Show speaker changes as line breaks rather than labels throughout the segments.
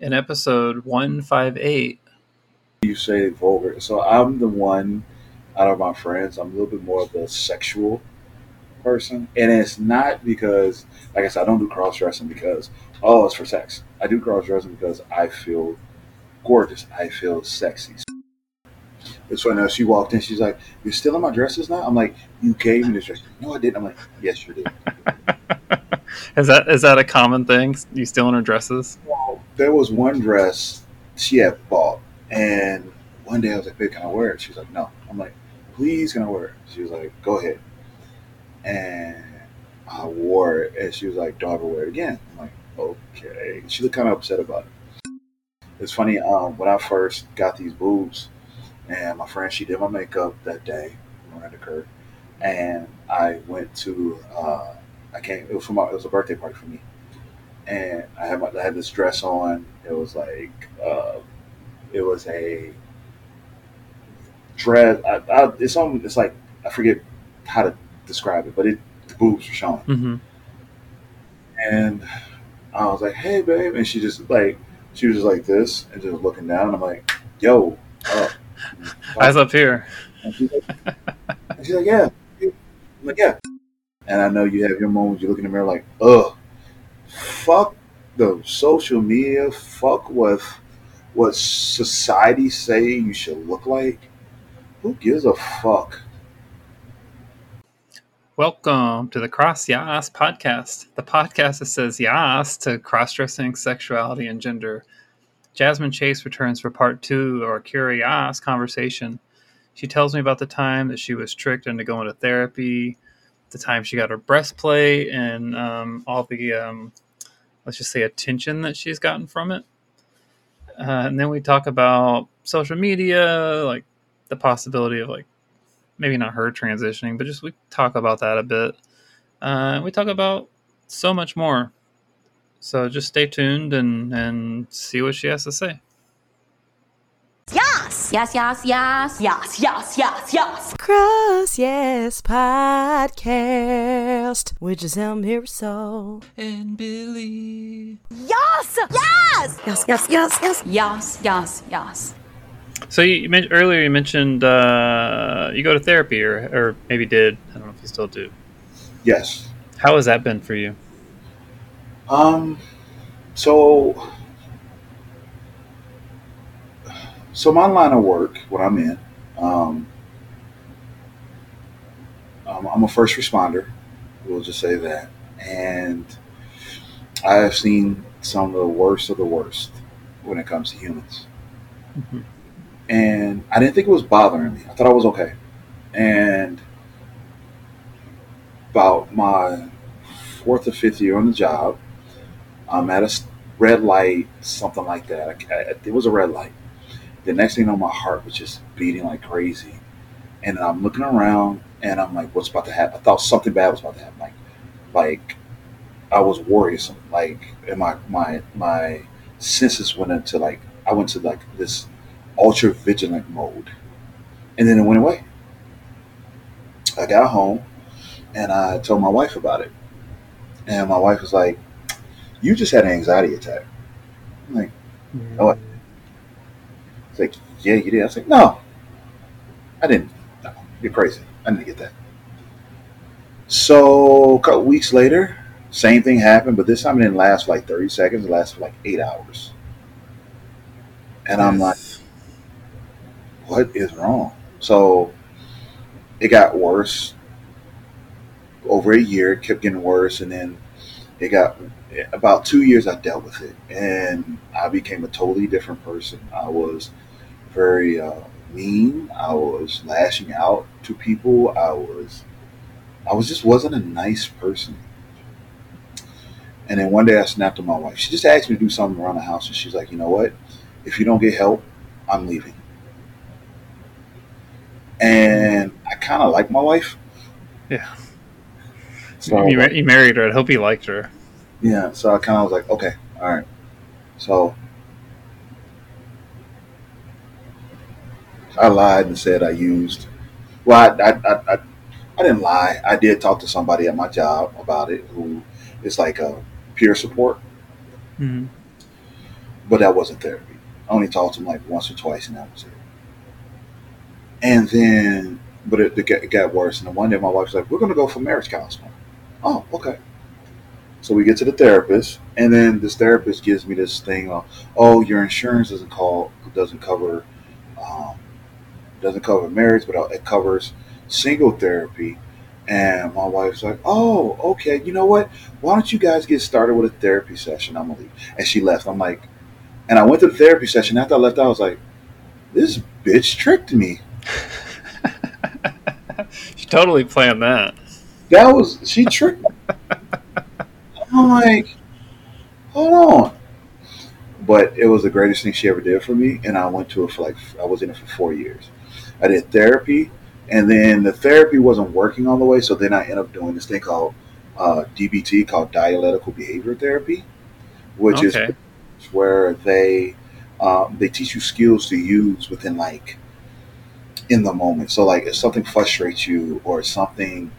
in episode 158.
You say vulgar. So I'm the one out of my friends, I'm a little bit more of the sexual person. And it's not because, like I said, I don't do cross dressing because, oh, it's for sex. I do cross dressing because I feel gorgeous. I feel sexy. It's funny. Now she walked in. She's like, "You're still in my dresses now." I'm like, "You gave me this dress." No, I didn't. I'm like, "Yes, you did."
is that is that a common thing? You still in her dresses?
Well, there was one dress she had bought, and one day I was like, "Babe, can I wear it?" She's like, "No." I'm like, "Please, can I wear it?" She was like, "Go ahead." And I wore it, and she was like, "Don't ever wear it again." I'm like, "Okay." She looked kind of upset about it. It's funny. Um, when I first got these boobs and my friend she did my makeup that day it occurred, and I went to uh, I came it was for my it was a birthday party for me, and I had my, I had this dress on. It was like uh, it was a dress. I, I, it's on. It's like I forget how to describe it, but it the boobs were showing,
Mm-hmm.
and I was like, "Hey, babe," and she just like she was just like this and just looking down. And I'm like, "Yo." up."
Eyes up here.
And she's like, and she's like, yeah. I'm like, yeah. And I know you have your moments, you look in the mirror like, ugh, fuck the social media, fuck with what society say you should look like. Who gives a fuck?
Welcome to the Cross Yas podcast, the podcast that says yas to cross dressing, sexuality, and gender. Jazmine Chase returns for part two of our Curious conversation. She tells me about the time that she was tricked into going to therapy, the time she got her breastplate, and um, all the, um, let's just say, attention that she's gotten from it. Uh, and then we talk about social media, like the possibility of like maybe not her transitioning, but just we talk about that a bit. Uh, we talk about so much more. So just stay tuned and and see what she has to say.
Yes! Yes, yes, yes. Yes, yes, yes, yes.
Cross Yes Podcast with Giselle Mirasol.
And Billie.
Yes! Yes!
Yes, yes, yes, yes.
Yes, yes, yes.
So you, you mentioned earlier you mentioned uh, you go to therapy or or maybe did I don't know if you still do.
Yes.
How has that been for you?
Um, so, so my line of work, what I'm in, um, I'm, I'm a first responder. We'll just say that, and I have seen some of the worst of the worst when it comes to humans.
Mhm.
And I didn't think it was bothering me. I thought I was okay. And about my fourth or fifth year on the job, I'm at a red light, something like that. I, I- it was a red light. The next thing you know, my heart was just beating like crazy. And I'm looking around and I'm like, what's about to happen? I thought something bad was about to happen. Like, like I was worrisome. Like, and my, my, my senses went into like, I went to like this ultra vigilant mode. And then it went away. I got home and I told my wife about it. And my wife was like, You just had an anxiety attack. I'm like, Oh, It's like, Yeah, you did. I was like, No, I didn't. No, you're crazy. I didn't get that. So a couple weeks later, same thing happened, but this time it didn't last for like 30 seconds, it lasted for like eight hours. And I'm like, what is wrong? So it got worse over a year, it kept getting worse, and then it got about two years I dealt with it, and I became a totally different person. I was very uh, mean. I was lashing out to people. I was, I was just wasn't a nice person. And then one day I snapped at my wife. She just asked me to do something around the house, and she's like, "You know what? If you don't get help, I'm leaving." And I kind of like my wife.
Yeah.
So
you, you married her. I hope you liked her.
Yeah, so I kind of was like, okay, all right. So I lied and said I used. Well, I, I, I, I, I didn't lie. I did talk to somebody at my job about it who is like a peer support.
Mm-hmm.
but that wasn't therapy. I only talked to him like once or twice, and that was it. And then, but it, it, got, worse. And then one day, my wife was like, "We're going to go for marriage counseling." Oh, okay. So we get to the therapist, and then this therapist gives me this thing of, "Oh, your insurance doesn't call doesn't cover um, doesn't cover marriage, but it covers single therapy." And my wife's like, "Oh, okay. You know what? Why don't you guys get started with a therapy session? I'm gonna leave." And she left. I'm like, and I went to the therapy session. After I left, I was like, "This bitch tricked me."
she totally planned that.
That was she tricked me. I'm like, hold on. But it was the greatest thing she ever did for me, and I went to it for like I was in it for four years. I did therapy, and then the therapy wasn't working all the way, so then I ended up doing this thing called uh, DBT, called dialectical behavior therapy, which
Okay.
is where they um, they teach you skills to use within like in the moment. So like if something frustrates you or something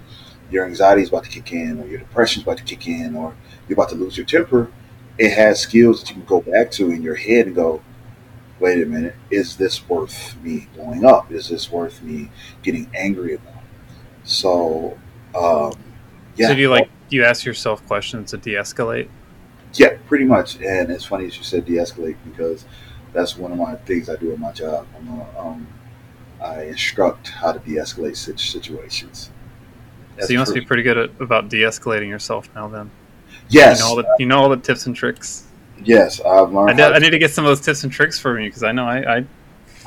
your anxiety is about to kick in or your depression is about to kick in or you're about to lose your temper, it has skills that you can go back to in your head and go, wait a minute, is this worth me blowing up? Is this worth me getting angry about? So um yeah.
So do you like do you ask yourself questions to de-escalate?
Yeah, pretty much. And it's funny as you said de-escalate because that's one of my things I do in my job. I'm a, um, I instruct how to de-escalate situ- situations.
so you must
That's
be pretty good at about de-escalating yourself now. Then
Yes,
you know all the you know all the tips and tricks.
Yes, I've learned.
I, did, I need to get some of those tips and tricks from you because I know I, I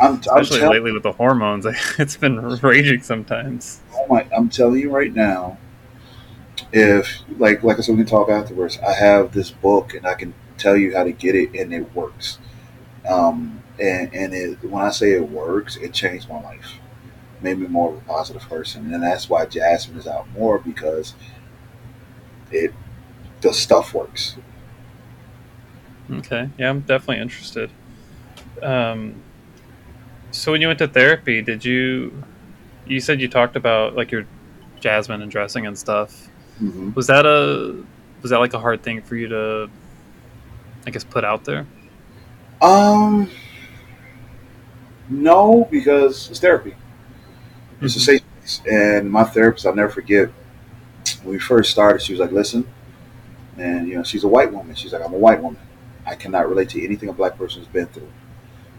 I'm, I'm,
especially
tell-
lately with the hormones, it's been raging sometimes.
oh my, I'm telling you right now. If like like I said, we can talk afterwards. I have this book, and I can tell you how to get it, and it works. Um, and and it, when I say it works, it changed my life, made me more of a positive person, and that's why Jazmine is out more because it the stuff works.
Okay, yeah, I'm definitely interested. Um, so when you went to therapy, did you? You said you talked about like your Jazmine and dressing and stuff.
hmm
Was that a was that like a hard thing for you to, I guess, put out there?
Um, no, because it's therapy. It's a
Mhm.
safe place. And my therapist, I'll never forget, when we first started, she was like, listen, and you know, she's a white woman. She's like, I'm a white woman. I cannot relate to anything a black person's been through.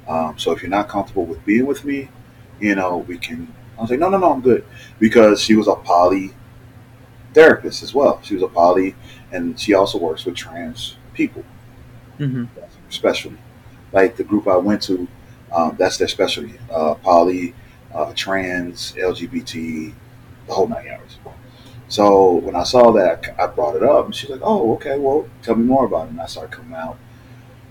Um, so if you're not comfortable with being with me, you know, we can. I was like, no, no, no, I'm good. Because she was a poly therapist as well. She was a poly, and she also works with trans people
hmm
specialty. Like the group I went to, um, that's their specialty. Uh, poly, uh, trans, LGBT, the whole nine yards. So when I saw that, I brought it up, and she's like, "Oh, okay. Well, tell me more about it." And I started coming out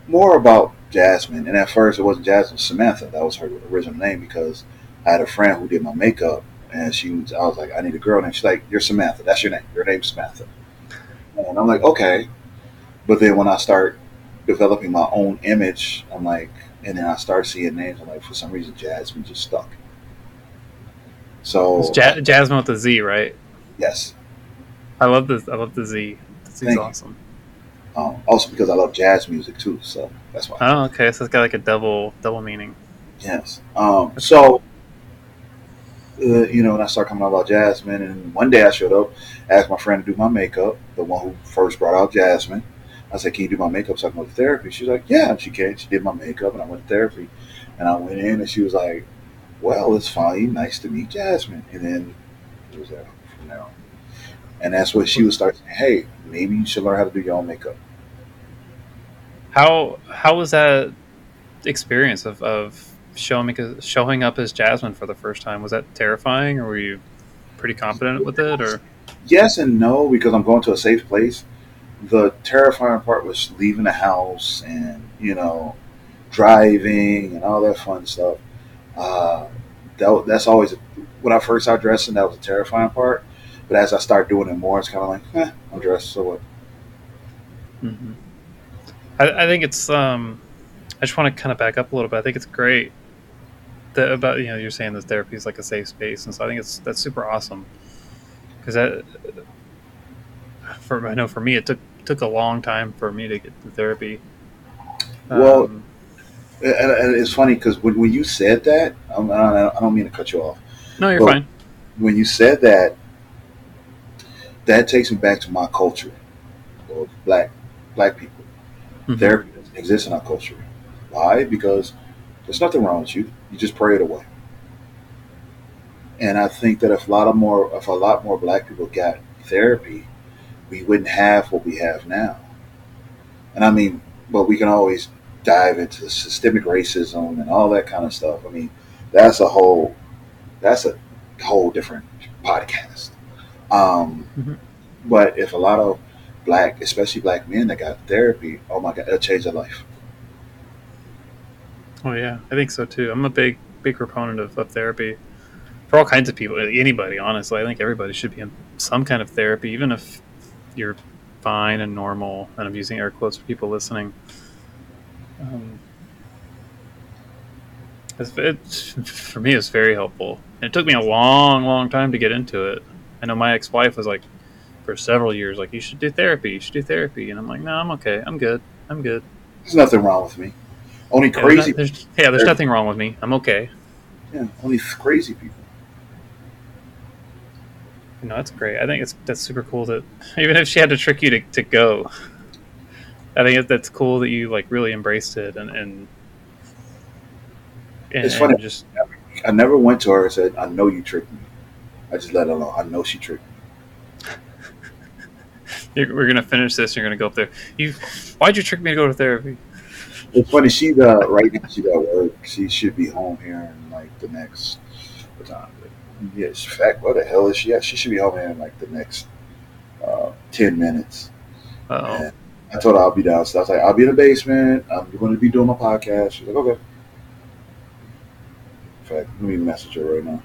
more about Jazmine. And at first, it wasn't Jazmine, Samantha. That was her original name because I had a friend who did my makeup, and she was. I was like, "I need a girl name." She's like, "You're Samantha. That's your name. Your name's Samantha." And I'm like, "Okay." But then when I start developing my own image, I'm like, and then I start seeing names. I'm like, for some reason, Jazmine just stuck. So
It's ja- Jazmine with the Z, right?
yes,
I love this. I love the Z. Is
Thank you. Um, also because I love jazz music too, so that's why.
Oh, okay. So it's got like a double double meaning.
Yes. Um, so, uh, you know, and I started coming out about Jazmine, and one day I showed up, asked my friend to do my makeup, the one who first brought out Jazmine. I said, "Can you do my makeup so I can go to therapy?" She's like, "Yeah." And she came. She did my makeup, and I went to therapy. And I went in, and she was like, "Well, it's fine. Nice to meet Jazmine." And then it was there from there on. And that's when she would start saying, "Hey, maybe you should learn how to do your own makeup."
How how was that experience of, of showing showing up as Jazmine for the first time? Was that terrifying, or were you pretty confident with it? Or
yes and no because I'm going to a safe place. The terrifying part was leaving the house and you know driving and all that fun stuff. Uh, that, that's always when I first started dressing. That was a terrifying part. But as I start doing it more, it's kind of like, eh, I'm dressed, so what?
Mhm. I, I think it's. Um, I just want to kind of back up a little bit. I think it's great that about you know you're saying that therapy is like a safe space, and so I think it's that's super awesome because that for I know for me it took took a long time for me to get to therapy.
Well,
Um,
And, and it's funny because when, when you said that, I I don't mean to cut you off.
no, you're fine.
When you said that, that takes me back to my culture of black black people.
Mhm.
Therapy doesn't exist in our culture. Why? Because there's nothing wrong with you. You just pray it away. And I think that if a lot of more if a lot more black people got therapy, we wouldn't have what we have now. And I mean, but we can always dive into systemic racism and all that kind of stuff. I mean, that's a whole that's a whole different podcast. Um,
Mhm.
But if a lot of black, especially black men that got therapy, oh my god, it'll change their life.
Oh yeah, I think so too. I'm a big big proponent of, of therapy for all kinds of people. Anybody, honestly, I think everybody should be in some kind of therapy, even if you're fine and normal. And I'm using air quotes for people listening. Um, it's, for me, it's very helpful. And it took me a long, long time to get into it. I know my ex-wife was like, for several years, like, you should do therapy. You should do therapy. And I'm like, no, I'm okay. I'm good. I'm good.
There's nothing wrong with me. Only
Yeah,
crazy,
there's, there's- yeah, there's nothing wrong with me. I'm okay.
yeah, only crazy people.
You know, that's great. I think it's that's super cool that even if she had to trick you to, to go, I think that's cool that you like really embraced it and and, and,
It's funny.
and just
I never went to her and said, "I know you tricked me." I just let her know. I know she tricked me.
we're gonna finish this. You're gonna go up there. You, why'd you trick me to go to therapy?
It's funny. She's uh, right now. She's at work. She should be home here in like the next. What time? Yes. Fact. What the hell is she at? She should be home here in like the next uh, ten minutes.
Oh,
I told her I'll be downstairs. I was like, I'll be in the basement. I'm going to be doing my podcast. She's like, okay. In fact, let me message her right now.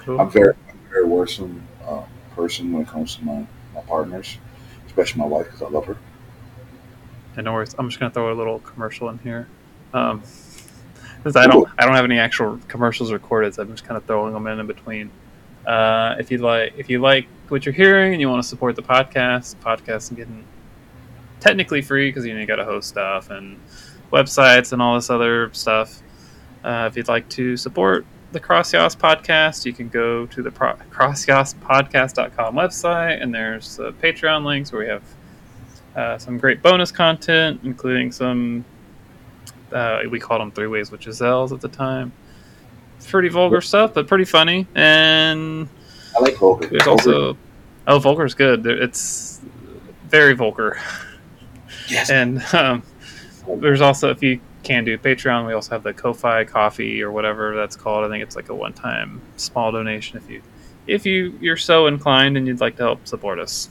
cool.
I'm very, very worrisome uh, person when it comes to my, my partners, especially my wife, because I love her.
And no worries. I'm just gonna throw a little commercial in here. Um, I don't I don't have any actual commercials recorded, so I'm just kind of throwing them in in between. Uh, if you like if you like what you're hearing and you want to support the podcast, podcast getting technically free because you know you got to host stuff and websites and all this other stuff. Uh, if you'd like to support the Cross Yas podcast, you can go to the pro- crossyaspodcast.com website, and there's uh, Patreon links where we have uh, some great bonus content, including some uh, we called them three ways with Giselles at the time. Pretty vulgar stuff, but pretty funny. And
I like Vulgar.
there's also oh, vulgar's good. It's very vulgar.
yes.
And um, there's also if you can do Patreon, we also have the Ko-fi coffee or whatever that's called. I think it's like a one-time small donation if you if you you're so inclined and you'd like to help support us.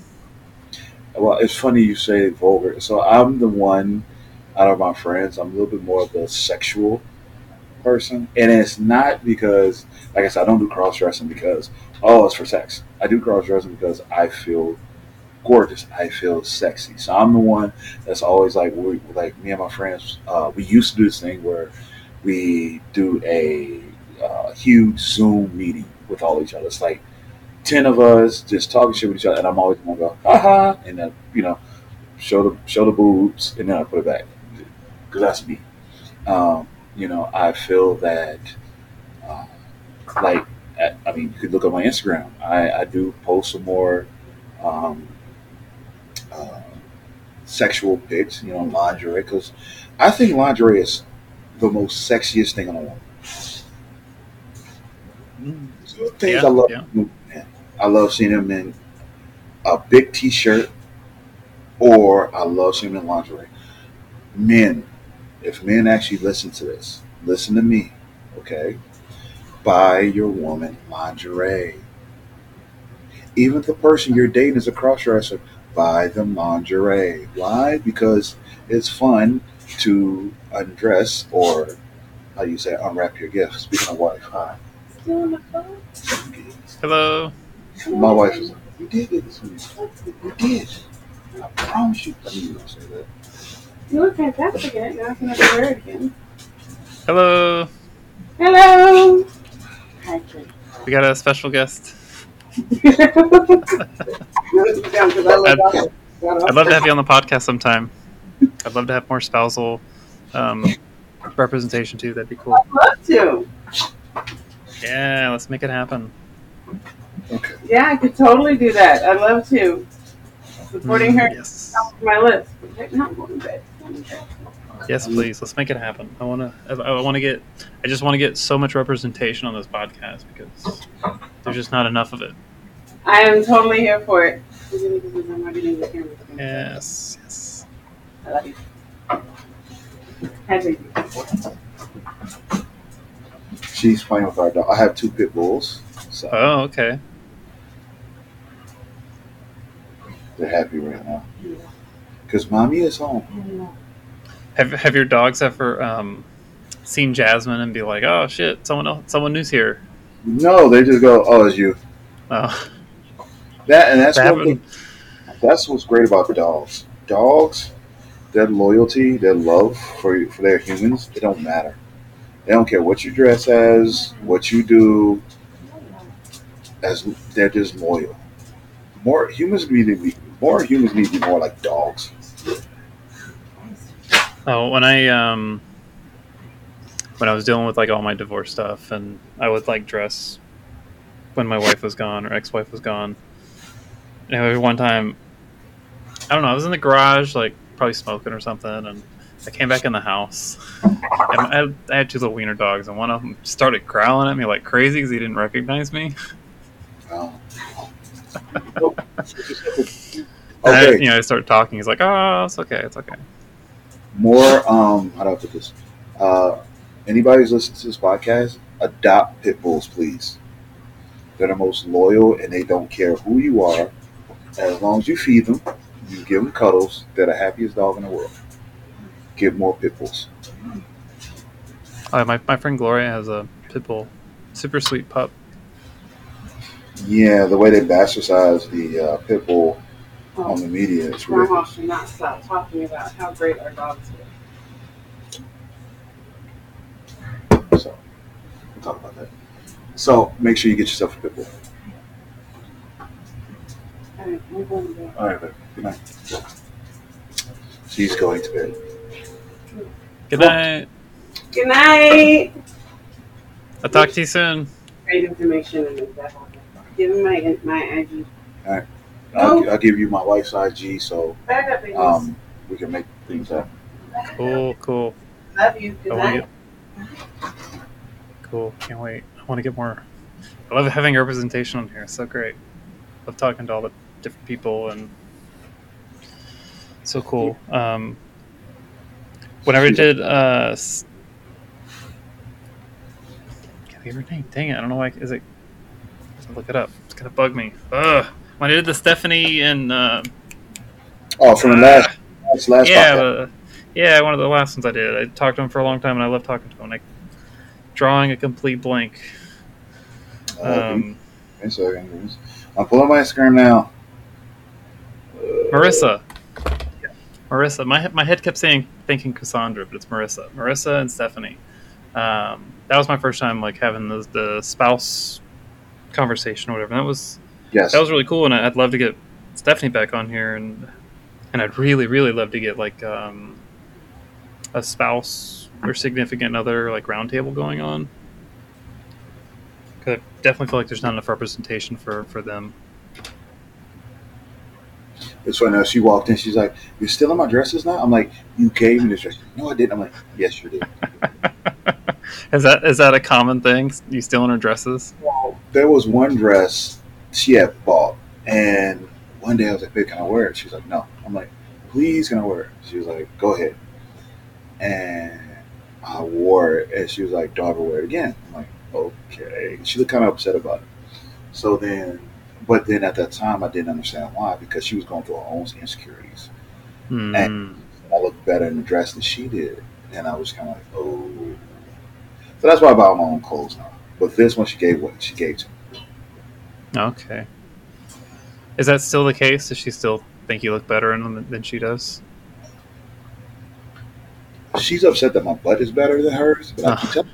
Well, it's funny you say vulgar. So I'm the one out of my friends. I'm a little bit more of the sexual person, and it's not because, like I said, I don't do cross dressing because oh, it's for sex. I do cross dressing because I feel gorgeous. I feel sexy. So I'm the one that's always like, we, like me and my friends. Uh, we used to do this thing where we do a uh, huge Zoom meeting with all each other. It's like ten of us just talking shit with each other, and I'm always gonna go, haha, and then you know, show the show the boobs, and then I put it back because that's me. Um, you know, I feel that, uh, like, I, mean, you could look at my Instagram. I, I do post some more um, sexual pics, you know, lingerie, because I think lingerie is the most sexiest thing on the woman. Mm. So things
Yeah,
I love.
yeah.
I love seeing them in a big T-shirt, or I love seeing them in lingerie. Men, if men actually listen to this, listen to me, okay? Buy your woman lingerie. Even if the person you're dating is a crossdresser, buy the lingerie. Why? Because it's fun to undress or how do you say unwrap your gifts. Speaking of wife, hi.
Hello.
My wife is like, you did get this one. You did. I promise you. I knew you were gonna say that.
You look fantastic in it. Now I can never wear it again.
Hello.
Hello. Hi,
We got a special guest.
I'd
I'd love to have you on the podcast sometime. I'd love to have more spousal um, representation too. That'd be cool.
I'd Love to.
Yeah, let's make it happen.
Okay.
Yeah, I could totally do that. I'd love to. Supporting her
Mm, Yes.
off my list. Not bed. Going to bed.
Yes, um, please. Let's make it happen. I want to. I want to get. I just want to get so much representation on this podcast because there's just not enough of it.
I am totally here for it. I'm already in the camera.
Yes. Yes.
I love you. Had.
She's playing with our dog. I have two pit bulls, so
Oh, okay.
they're happy right now. Because mommy is home.
Have Have your dogs ever um, seen Jazmine and be like, "Oh shit, someone else, someone new's here"?
No, they just go, "Oh, it's you."
Oh,
That and that's
That
one thing. That's what's great about dogs. Dogs, their loyalty, their love for for their humans, it don't matter. They don't care what you dress as, what you do. As they're just loyal. More humans need to be more humans need to be more like dogs.
Oh. When I um, when I was dealing with like all my divorce stuff, and I would like dress when my wife was gone or ex-wife was gone. And one time, I don't know. I was in the garage, like probably smoking or something, and I came back in the house. And I had, I had two little wiener dogs, and one of them started growling at me like crazy because he didn't recognize me.
Um,
And I,
okay,
you know, I started talking. He's like, "Oh, it's okay, it's okay."
More. Um, how do I put this? Uh, anybody who's listening to this podcast, adopt pit bulls, please. They're the most loyal, and they don't care who you are. As long as you feed them, you give them cuddles. They're the happiest dog in the world. Give more pit bulls.
Uh, my my friend Gloria has a pit bull, super sweet pup.
Yeah, the way they bastardize the uh, pit bull
Oh.
on the media is
Grandma
ridiculous.
should not stop talking about how great our dogs are.
So we'll talk about that. So make sure you get yourself a pit bull.
All right, we're going to bed.
All right, babe. Good night. She's going to bed.
Good night.
Good night.
I'll talk to you soon.
Great information and that. Give me my my IG.
I'll, I'll give you my wife's IG so
Back up, babies.
um, we can make things happen.
Cool, cool.
Love you. Good
I
night.
get cool. Can't wait. I want to get more. I love having representation on here. It's so great. Love talking to all the different people and so cool. Um, whenever I did, uh, s- can't think of her name. Dang it! I don't know why. Is it? Look it up. It's gonna bug me. Ugh. When I did the Stephanie and uh,
Oh, from the last last, last
yeah, the, yeah, one of the last ones I did. I talked to him for a long time, and I love talking to him. Like drawing a complete blank.
Uh,
Um,
Instagram. I'm pulling my Instagram now.
Marissa. Marissa. My my head kept saying thinking Cassandra, but it's Marissa. Marissa and Stephanie. Um, that was my first time like having the the spouse conversation or whatever. That was
Yes.
that was really cool, and I'd love to get Stephanie back on here, and and I'd really really love to get like um, a spouse or significant other like roundtable going on. Cause I definitely feel like there's not enough representation for for them.
It's funny. Now she walked in. She's like, "You're still in my dresses now." I'm like, "You gave me this dress." No, I didn't. I'm like, "Yes, you did."
Is that is that a common thing? You still in her dresses?
Well, there was one dress she had bought, and one day I was like, "Babe, can I wear it?" She's like, "No." I'm like, "Please, can I wear it?" She was like, "Go ahead." And I wore it, and she was like, "Don't ever wear it again." I'm like, "Okay." She looked kind of upset about it. So then, but then at that time, I didn't understand why because she was going through her own insecurities.
Hmm.
I looked better in the dress than she did, and I was kind of like, "Oh." So that's why I buy my own clothes now. But this one, she gave what she gave to me.
Okay. Is that still the case? Does she still think you look better in them than she does?
She's upset that my butt is better than hers, but I
Ah.
keep telling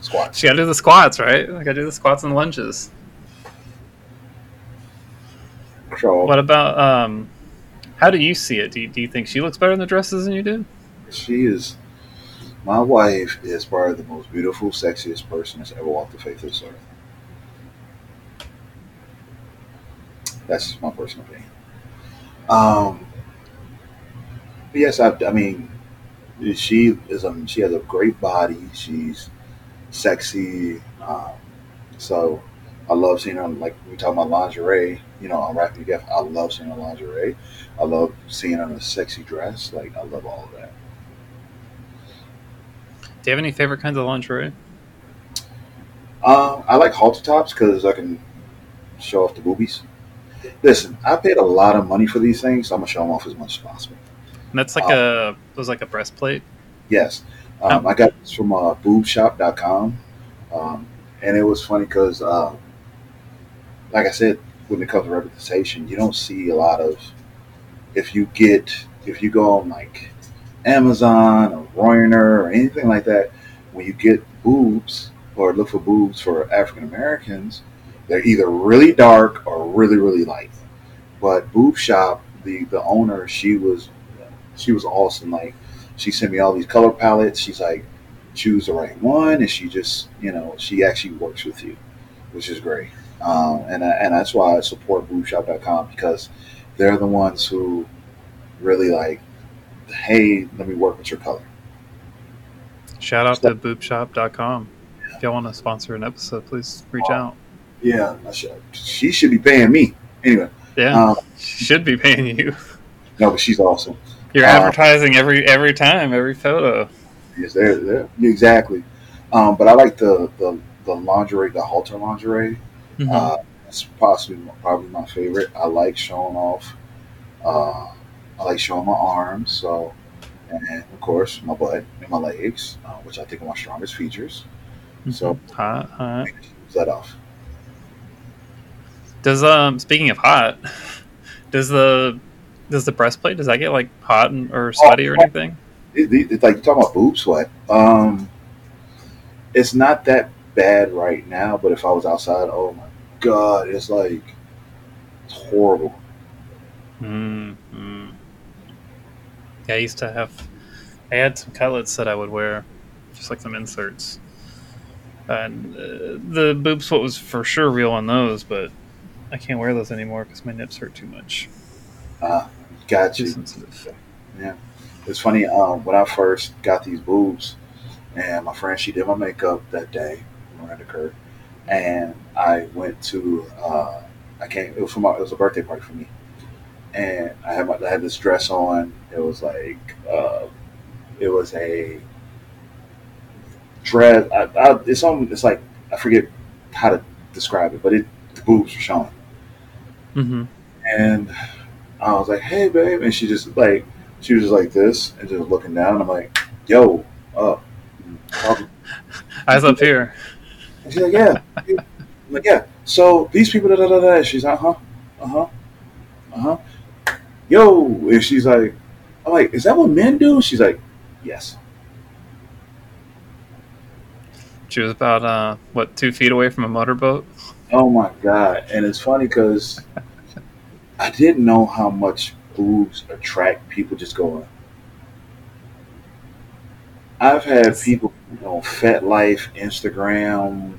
squats.
She got to do the squats, right? I got to do the squats and lunges.
Crawl.
What about um? How do you see it? Do you, do you think she looks better in the dresses than you do?
She is. My wife is probably the most beautiful, sexiest person that's ever walked the face of this earth. That's just my personal opinion. Um, but yes, I, I mean, she is. Um, she has a great body. She's sexy. Um, so I love seeing her. Like we talk about lingerie. You know, on Rapid Gift, I love seeing her lingerie. I love seeing her in a sexy dress. Like I love all of that.
Do you have any favorite kinds of lingerie?
Um, I like halter tops because I can show off the boobies. Listen, I paid a lot of money for these things, so I'm gonna show them off as much as possible.
And that's like a it was like a breastplate.
Yes, um, I got this from uh, boobshop.com, um, and it was funny because, uh, like I said, when it comes to representation, you don't see a lot of. If you get, if you go on like Amazon or Reuner or anything like that, when you get boobs or look for boobs for African Americans, they're either really dark or really really light. But Boob Shop, the the owner, she was she was awesome. Like she sent me all these color palettes. She's like, choose the right one, and she just you know she actually works with you, which is great. Um, and I, and that's why I support boobshop.com because they're the ones who really like, hey, let me work with your color.
Shout out to boobshop.com. If y'all want to sponsor an episode, please reach out.
Yeah, I should, she should be paying me anyway.
Yeah,
Um,
should be paying you.
no, but she's awesome.
You're
Uh,
advertising every every time, every photo.
Yes, there, there, exactly. Um, but I like the, the the lingerie, the halter lingerie.
Mhm.
Uh, it's possibly probably my favorite. I like showing off. Uh, I like showing my arms, so and of course my butt and my legs, uh, which I think are my strongest features. So
hot, hot.
that off.
Does um speaking of hot, does the does the breastplate does that get like hot and, or sweaty or anything?
It, it, it's like talking about boob sweat. Um, it's not that bad right now, but if I was outside, oh my god, it's like it's horrible.
Mm, mm. Yeah, I used to have. I had some cutlets that I would wear, just like some inserts. And uh, the boob sweat was for sure real on those, but I can't wear those anymore because my nips hurt too much.
Uh, got
Too
you.
sensitive.
It's funny. Um, when I first got these boobs, and my friend she did my makeup that day, Miranda Kerr, and I went to. Uh, I came. It was for my. It was a birthday party for me, and I had my. I had this dress on. It was like. Uh, it was a dress. I, I, it's on. It's like I forget how to describe it, but it the boobs were showing.
Mm-hmm.
And I was like, "Hey, babe," and she just like she was just like this and just looking down. I'm like, "Yo, up."
Eyes up here.
And she's like, "Yeah." I'm like, "Yeah." So these people, da da da da. She's like, "Uh huh, uh huh, uh huh." Yo, and she's like, "I'm like, is that what men do?" She's like, "Yes."
She was about uh what two feet away from a motorboat.
Oh my god! And it's funny because I didn't know how much boobs attract people just going. I've had people you know, Fat Life, Instagram,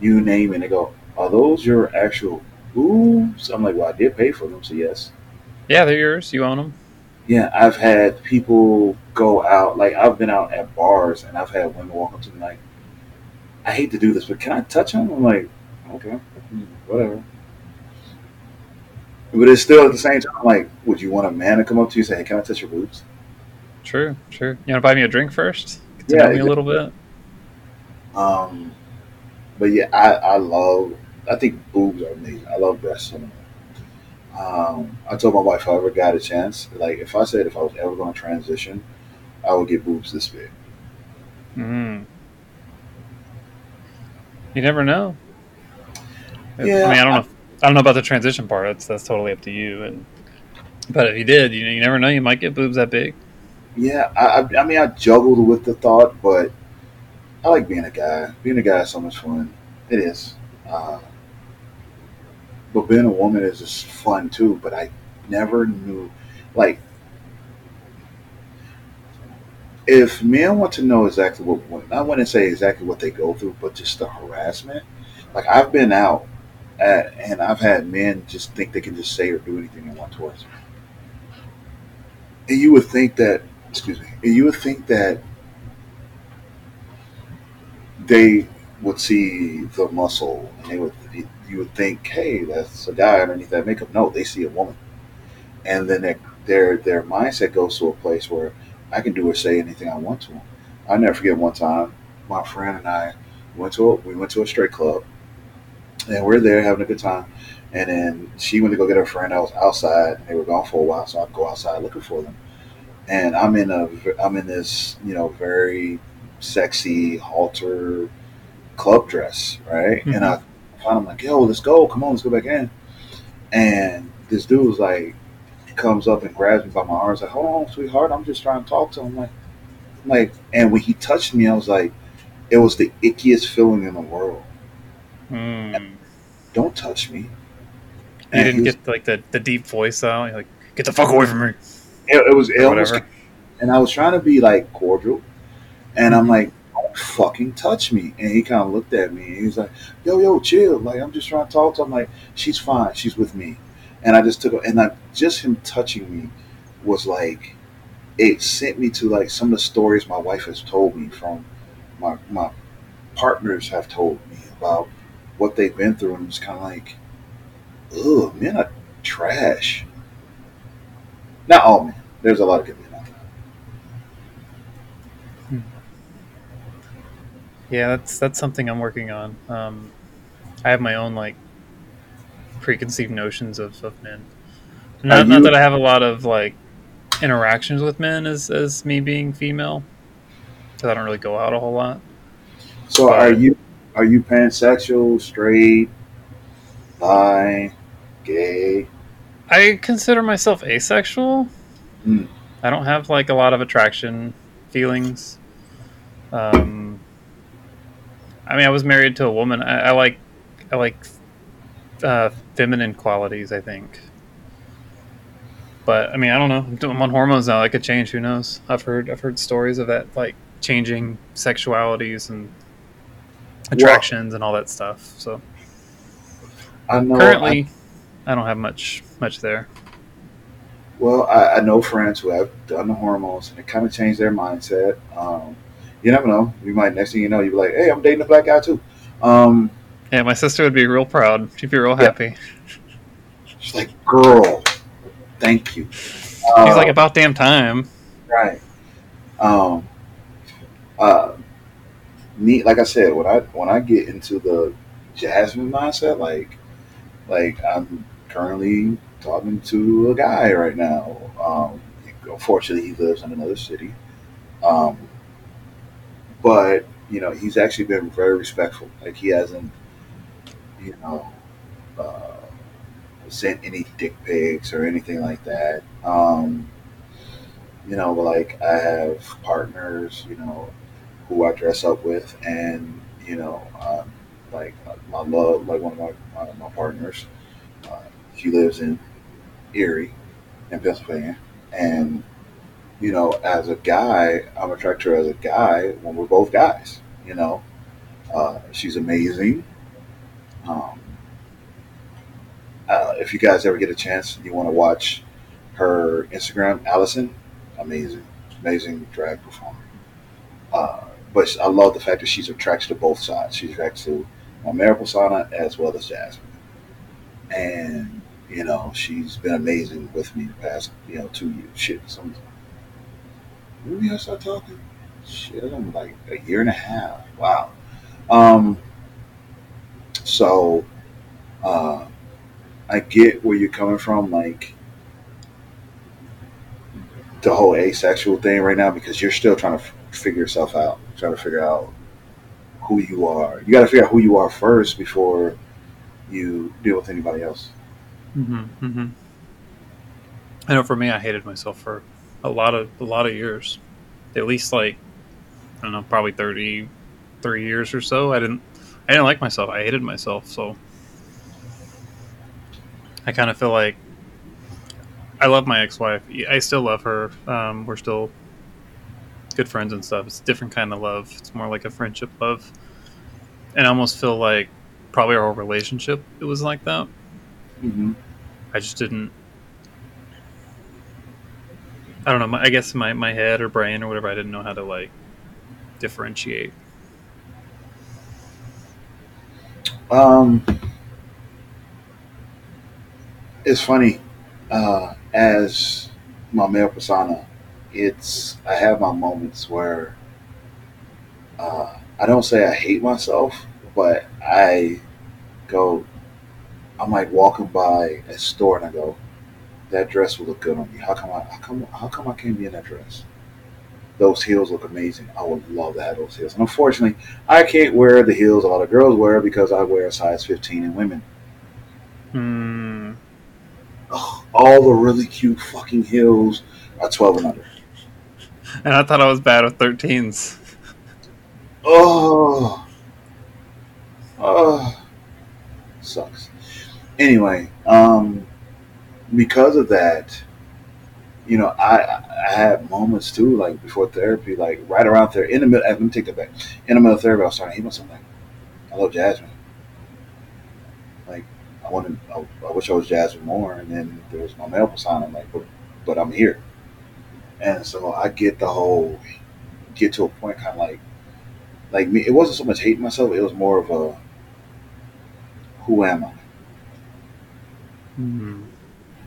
you name it. They go, "Are those your actual boobs?" I'm like, "Well, I did pay for them, so yes."
Yeah, they're yours. You own them.
Yeah, I've had people go out. Like I've been out at bars, and I've had women walk up to me like, "I hate to do this, but can I touch them?" I'm like, "Okay, whatever." But it's still at the same time like, would you want a man to come up to you and say, "Hey, can I touch your boobs?"
True, true. You want to buy me a drink first? Get to
Yeah,
know me a little bit.
Um, but yeah, I, I love. I think boobs are amazing. I love breasts. Um, I told my wife if I ever got a chance, like if I said if I was ever going to transition, I would get boobs this big.
Mm. You never know.
Yeah,
I mean, I don't know. If, I don't know about the transition part. That's that's totally up to you. And but if you did, you you never know. You might get boobs that big.
Yeah, I, I, mean, I juggled with the thought, but I like being a guy. Being a guy is so much fun. It is. Uh, but being a woman is just fun too. But I never knew, like, if men want to know exactly what, what I wouldn't say exactly what they go through, but just the harassment. Like I've been out and I've had men just think they can just say or do anything they want towards me. And you would think that, excuse me, and you would think that they would see the muscle and they would, you would think, hey, that's a guy underneath that makeup. No, they see a woman. And then their, their, their mindset goes to a place where I can do or say anything I want to. I'll never forget one time, my friend and I went to a, we went to a straight club and we're there having a good time. And then she went to go get her friend. I was outside. They were gone for a while, so I go outside looking for them. And I'm in a I'm in this you know very sexy halter club dress, right?
Mm-hmm.
And I find I'm like, yo, let's go, come on, let's go back in. And this dude was like, comes up and grabs me by my arms, like, hold on, sweetheart, I'm just trying to talk to him. Like, like, and when he touched me, I was like, it was the ickiest feeling in the world.
Mm.
Don't touch me.
You
And
didn't
was-
get like the, the deep voice out. You're like, get the fuck away from me.
it, it was it almost,
whatever.
and I was trying to be like cordial, and I'm like, don't fucking touch me. And he kind of looked at me, and he was like, yo, yo, chill. Like I'm just trying to talk to him. Like she's fine, she's with me. And I just took, and I just him touching me was like, it sent me to like some of the stories my wife has told me from my my partners have told me about what they've been through, and it's kind of like, oh, men are trash. Not all men. There's a lot of good men out there.
Yeah, that's that's something I'm working on. Um, I have my own like preconceived notions of, of men. Not, not that I have a lot of like interactions with men as as me being female, because I don't really go out a whole lot.
So
But-
are you are you pansexual, straight, bi, gay?
I consider myself asexual.
Hmm.
I don't have like a lot of attraction feelings. Um, I mean, I was married to a woman. I, I like, I like uh, feminine qualities. I think, but I mean, I don't know. I'm on hormones now. That could change. Who knows? I've heard, I've heard stories of that, like changing sexualities and attractions and all that stuff. So
I know.
currently, I don't have much, much there.
well, I, I know friends who have done the hormones, and it kind of changed their mindset. Um, you never know. You might next thing you know, you'd be like, "Hey, I'm dating a black guy too." Um,
Yeah, my sister would be real proud. She'd be real
Yeah.
happy.
she's like, "Girl, thank you."
He's
Uh,
like, about damn time.
Right. Um. Uh. Like I said, when I when I get into the Jazmine mindset, like, like I'm currently talking to a guy right now. Um. Unfortunately, he lives in another city. Um. But you know, he's actually been very respectful. Like he hasn't, you know, uh, sent any dick pics or anything like that. Um you know, like I have partners, you know, who I dress up with, and you know, um, like my love, like one of my my, my partners, uh, she lives in Erie, in Pennsylvania, and you know, as a guy, I'm attracted to her as a guy when we're both guys. You know, uh, she's amazing. Um, uh, if you guys ever get a chance, you want to watch her Instagram, Allison amazing, amazing drag performer. Uh, but I love the fact that she's attracted to both sides. She's attracted to my Miracle Sana as well as Jazmine. And, you know, she's been amazing with me the past, you know, two years. Shit. When did I start talking? Shit, I'm like a year and a half. Wow. Um, so, uh, I get where you're coming from. Like, the whole asexual thing right now because you're still trying to f- figure yourself out, trying to figure out who you are. You got to figure out who you are first before you deal with anybody else.
Mm-hmm, mm-hmm. I know for me, I hated myself for a lot of a lot of years, at least like I don't know, probably thirty three years or so. I didn't I didn't like myself. I hated myself. So I kind of feel like I love my ex wife. I still love her. Um, we're still good friends and stuff. It's a different kind of love. It's more like a friendship love, and I almost feel like probably our whole relationship it was like that.
hmm
I just didn't. I don't know. My, I guess my my head or brain or whatever. I didn't know how to like differentiate.
Um, it's funny. Uh, as my male persona, it's I have my moments where uh, I don't say I hate myself, but I go. I'm like walking by a store and I go, "That dress would look good on me. How come I? How come? How come I can't be in that dress? Those heels look amazing. I would love to have those heels. And unfortunately, I can't wear the heels a lot of girls wear because I wear a size 15 in women.
Hmm.
All the really cute fucking heels are 12 and under.
And I thought I was bad with 13s.
Oh, oh, sucks. Anyway, um, because of that, you know, I I had moments too, like before therapy, like right around there in the middle. Let me take that back. In the middle of therapy, I was starting to hate myself. Like, I love Jazmine. Like, I wanted, I, I wish I was Jazmine more. And then there was my male persona. Like, but, but I'm here. And so I get the whole, get to a point, kind of like, like me. It wasn't so much hating myself. It was more of a, who am I?
Hmm.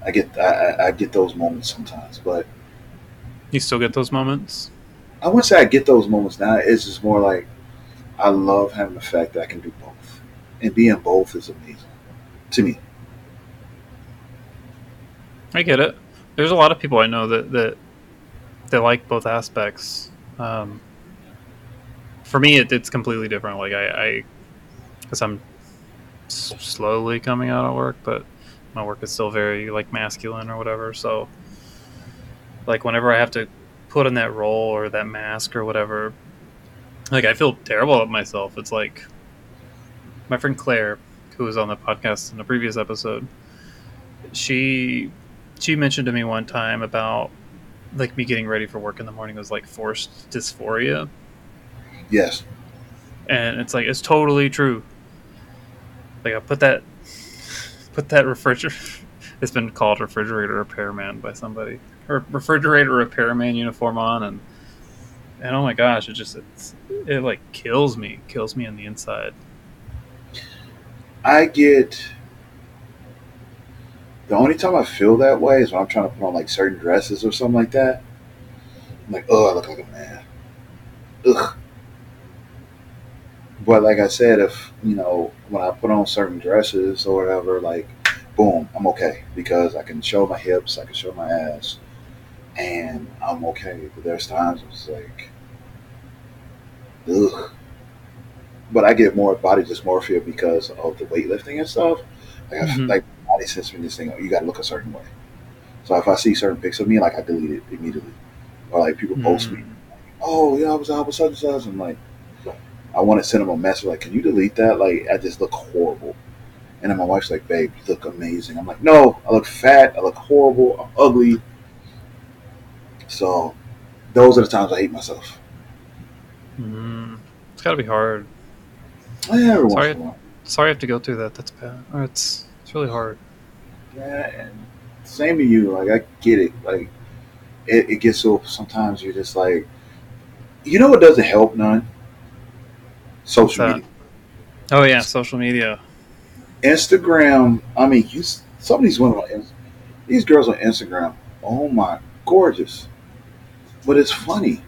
I get, I, I- I get those moments sometimes, but
You still get those moments?
I wouldn't say I get those moments now. It's just more like I love having the fact that I can do both, and being both is amazing to me.
I get it. There's a lot of people I know that that they like both aspects. Um, for me, it, it's completely different. Like I, because I'm s- slowly coming out of work, but my work is still very like masculine or whatever. So, like whenever I have to put in that role or that mask or whatever, like I feel terrible at myself. It's like my friend Claire, who was on the podcast in a previous episode. She she mentioned to me one time about like me getting ready for work in the morning was like forced dysphoria.
Yes,
and it's like it's totally true. Like i put that put that refrigerator it's been called refrigerator repairman by somebody. Or refrigerator repairman uniform on and and oh my gosh it just it's it like kills me. Kills me on the inside.
I get. The only time I feel that way is when I'm trying to put on like certain dresses or something like that. I'm like, oh, I look like a man. Ugh. But like I said, if you know, when I put on certain dresses or whatever, like, boom, I'm okay because I can show my hips, I can show my ass, and I'm okay. But there's times it's like, ugh. But I get more body dysmorphia because of the weightlifting and stuff. Like, I,
Mhm.
like body sends me this thing. You got to look a certain way. So if I see certain pics of me, like I delete it immediately, or like people post me,
Mm.
oh yeah, I was out with such and such. I'm like, I want to send them a message like, can you delete that? Like, I just look horrible. And then my wife's like, babe, you look amazing. I'm like, no, I look fat. I look horrible. I'm ugly. So those are the times I hate myself.
Mm. it's got to be hard
Yeah,
Sorry.
once in a while.
sorry i have to go through that that's bad it's it's really hard
Yeah, same to you. Like I get it. Like it, it gets so sometimes you're just like, you know what doesn't help none? Social media,
oh yeah social media
Instagram. I mean, you some of these women on these girls on Instagram. Oh my, gorgeous. But it's funny.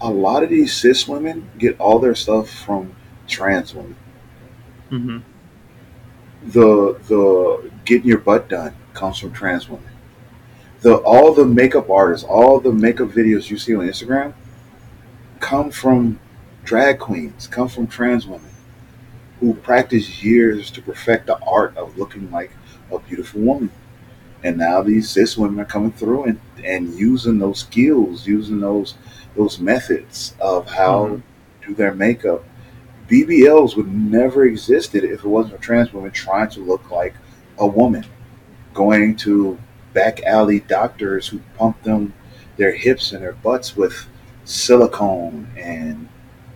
A lot of these cis women get all their stuff from trans women.
hmm
the the getting your butt done comes from trans women. The all the makeup artists, all the makeup videos you see on Instagram come from drag queens, come from trans women who practice years to perfect the art of looking like a beautiful woman. And now these cis women are coming through and, and using those skills, using those those methods of how
Mhm.
to do their makeup BBLs would never existed if it wasn't for trans women trying to look like a woman, going to back alley doctors who pump them their hips and their butts with silicone and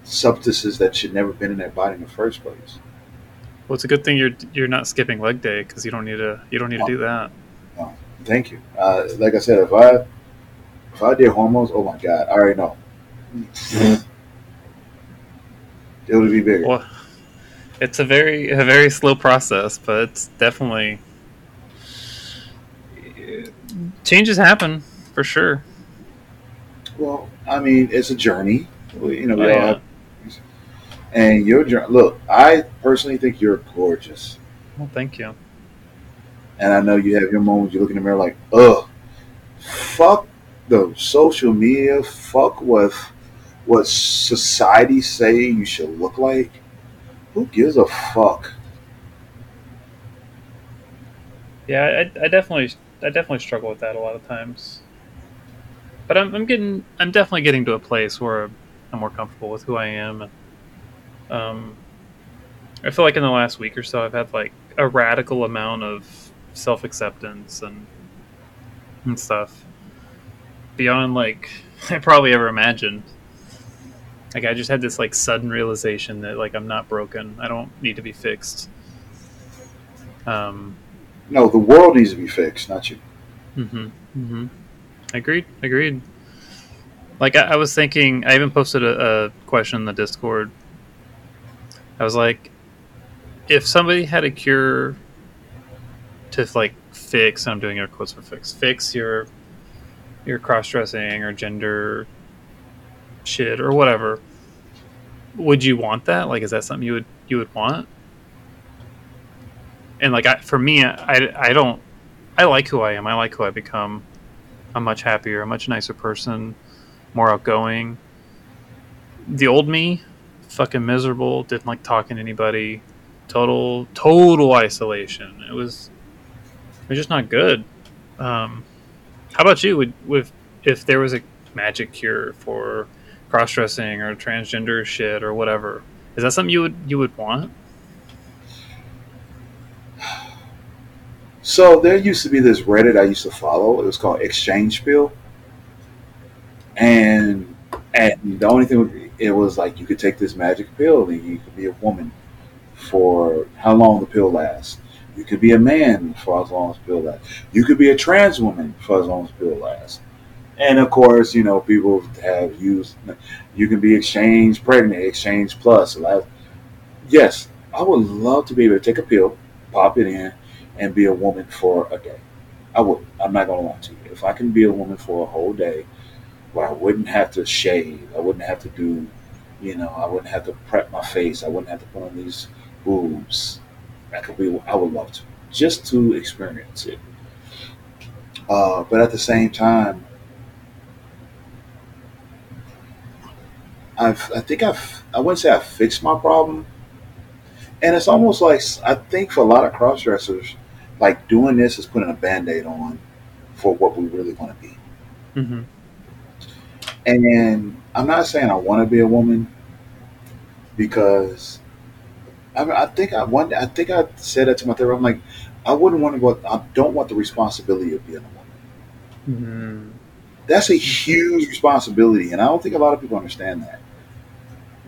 substances that should never been in their body in the first place.
Well, it's a good thing you're you're not skipping leg day because you don't need to you don't need to do that.
Thank you. Uh, like I said, if I if I did hormones, oh my god, I already know. It would be bigger.
Well, it's a very a very slow process, but it's definitely changes happen for sure.
Well, I mean, it's a journey. You know, we
Oh,
all
yeah.
have, and your journey. Look, I personally think you're gorgeous,
Well, thank you.
and I know you have your moments. You look in the mirror like, ugh, fuck the social media. Fuck with what society say you should look like. Who gives a fuck?
Yeah, I, I definitely I definitely struggle with that a lot of times. But I'm, I'm getting I'm definitely getting to a place where I'm more comfortable with who I am. Um, I feel like in the last week or so I've had like a radical amount of self acceptance and and stuff beyond like I probably ever imagined. Like I just had this like sudden realization that like I'm not broken. I don't need to be fixed. Um,
No, the world needs to be fixed, not you.
Mm-hmm. Mm-hmm. Agreed. Agreed. Like I, I was thinking, I even posted a, a question in the Discord. I was like, if somebody had a cure to like fix, I'm doing air quotes for fix, fix your your cross dressing or gender shit or whatever, would you want that? Like, is that something you would you would want? And like, I, for me, I, I don't I like who I am. I like who I become. I'm much happier, a much nicer person, more outgoing. The old me, fucking miserable, didn't like talking to anybody, total total isolation. It was it was just not good. Um, how about you? Would with if there was a magic cure for cross dressing or transgender shit or whatever, is that something you would you would want?
So there used to be this Reddit I used to follow. It was called Exchange Pill, and and the only thing it was like you could take this magic pill and you could be a woman for how long the pill lasts. You could be a man for as long as the pill lasts. You could be a trans woman for as long as the pill lasts. And of course, you know people have used. You can be exchange pregnant, exchange plus. Yes, I would love to be able to take a pill, pop it in, and be a woman for a day. I would. I'm not gonna lie to you. If I can be a woman for a whole day, where I wouldn't have to shave, I wouldn't have to do, you know, I wouldn't have to prep my face, I wouldn't have to put on these boobs. I could be. I would love to, just to experience it. Uh, but at the same time, I've. I think I've. I wouldn't say I fixed my problem. And it's almost like I think for a lot of cross dressers, like doing this is putting a band aid on for what we really want to be.
Mm-hmm.
And I'm not saying I want to be a woman because I, mean, I think I one I think I said that to my therapist. I'm like, I wouldn't want to go. I don't want the responsibility of being a woman.
Mm-hmm.
That's a huge responsibility, and I don't think a lot of people understand that.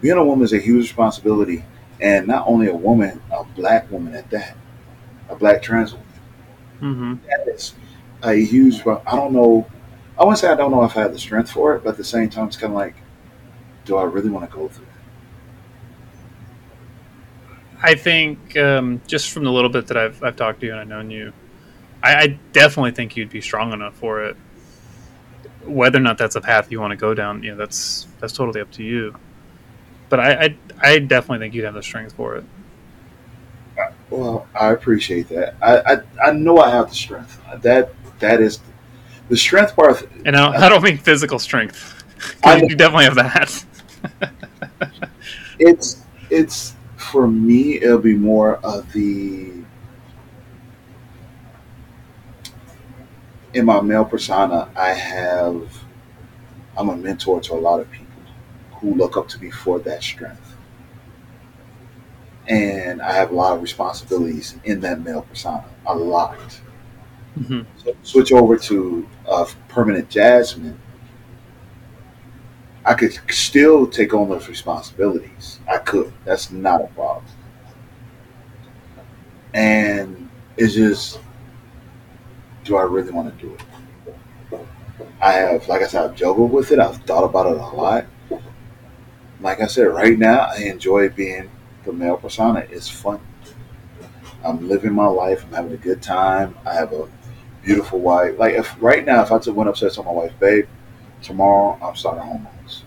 Being a woman is a huge responsibility, and not only a woman, a black woman at that, a black trans woman.
Mm-hmm.
that is a huge. I don't know. I wouldn't say I don't know if I have the strength for it, but at the same time, it's kind of like, do I really want to go through it?
I think um, just from the little bit that I've, I've talked to you and I've known you, I, I definitely think you'd be strong enough for it. Whether or not that's a path you want to go down, you know, that's that's totally up to you. But I, I, I definitely think you'd have the strength for it.
Well, I appreciate that. I, I, I know I have the strength. That that is the strength part.
And I don't, I don't mean physical strength.
I-
you definitely have that.
It's it's for me. It'll be more of the in my male persona. I have. I'm a mentor to a lot of people who look up to me for that strength. And I have a lot of responsibilities in that male persona. A lot.
hmm
So switch over to uh, permanent Jazmine. I could still take on those responsibilities. I could. That's not a problem. And it's just, do I really want to do it? I have, like I said, I've juggled with it. I've thought about it a lot. Like I said, right now, I enjoy being the male persona. It's fun. I'm living my life. I'm having a good time. I have a beautiful wife. Like if right now, if I took went upstairs to my wife, babe, tomorrow I'm starting hormones.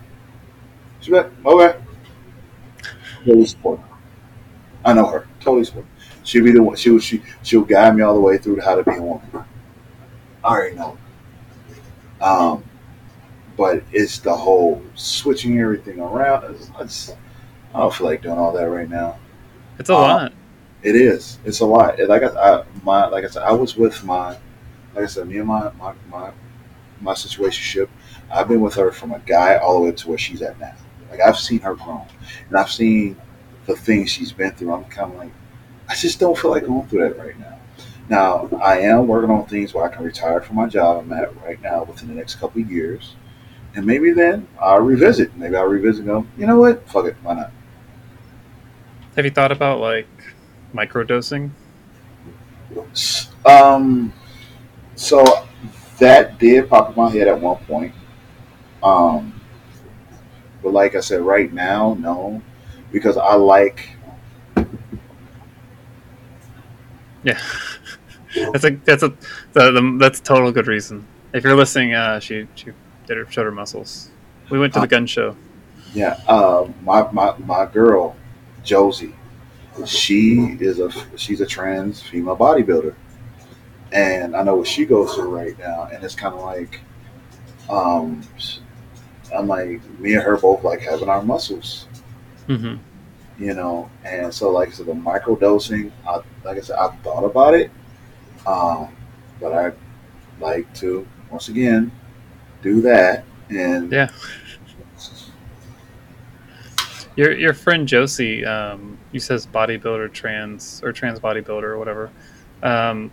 She'd like, okay. Totally support her. I know her. Totally support. her. She'll be the one. She will. She she'll guide me all the way through how to be a woman. I already know. Um, but it's the whole switching everything around. It's, it's, I don't feel like doing all that right now.
It's a
Uh,
lot.
It is. It's a lot. Like I, I my like I said, I was with my like I said, me and my my my my situationship. I've been with her from a guy all the way to where she's at now. Like I've seen her grow, and I've seen the things she's been through. I'm kind of like, I just don't feel like going through that right now. Now I am working on things where I can retire from my job I'm at right now within the next couple of years, and maybe then I'll revisit. Maybe I'll revisit. and Go, you know what? Fuck it. Why not?
Have you thought about like microdosing?
Um, so that did pop in my head at one point. Um, but like I said, right now, no, because I like.
Yeah, that's a that's a the, the, that's a total good reason. If you're listening, uh, she she did her showed her muscles. We went to the gun show.
Yeah, uh, my my my girl, Josie, she is a she's a trans female bodybuilder, and I know what she goes through right now, and it's kind of like, um, I'm like me and her both like having our muscles.
hmm
you know. And so, like I said, the micro dosing, I, like I said, I thought about it, um, but I like to once again do that. And
Yeah. Your your friend Josie, um, you says bodybuilder, trans or trans bodybuilder or whatever. Um,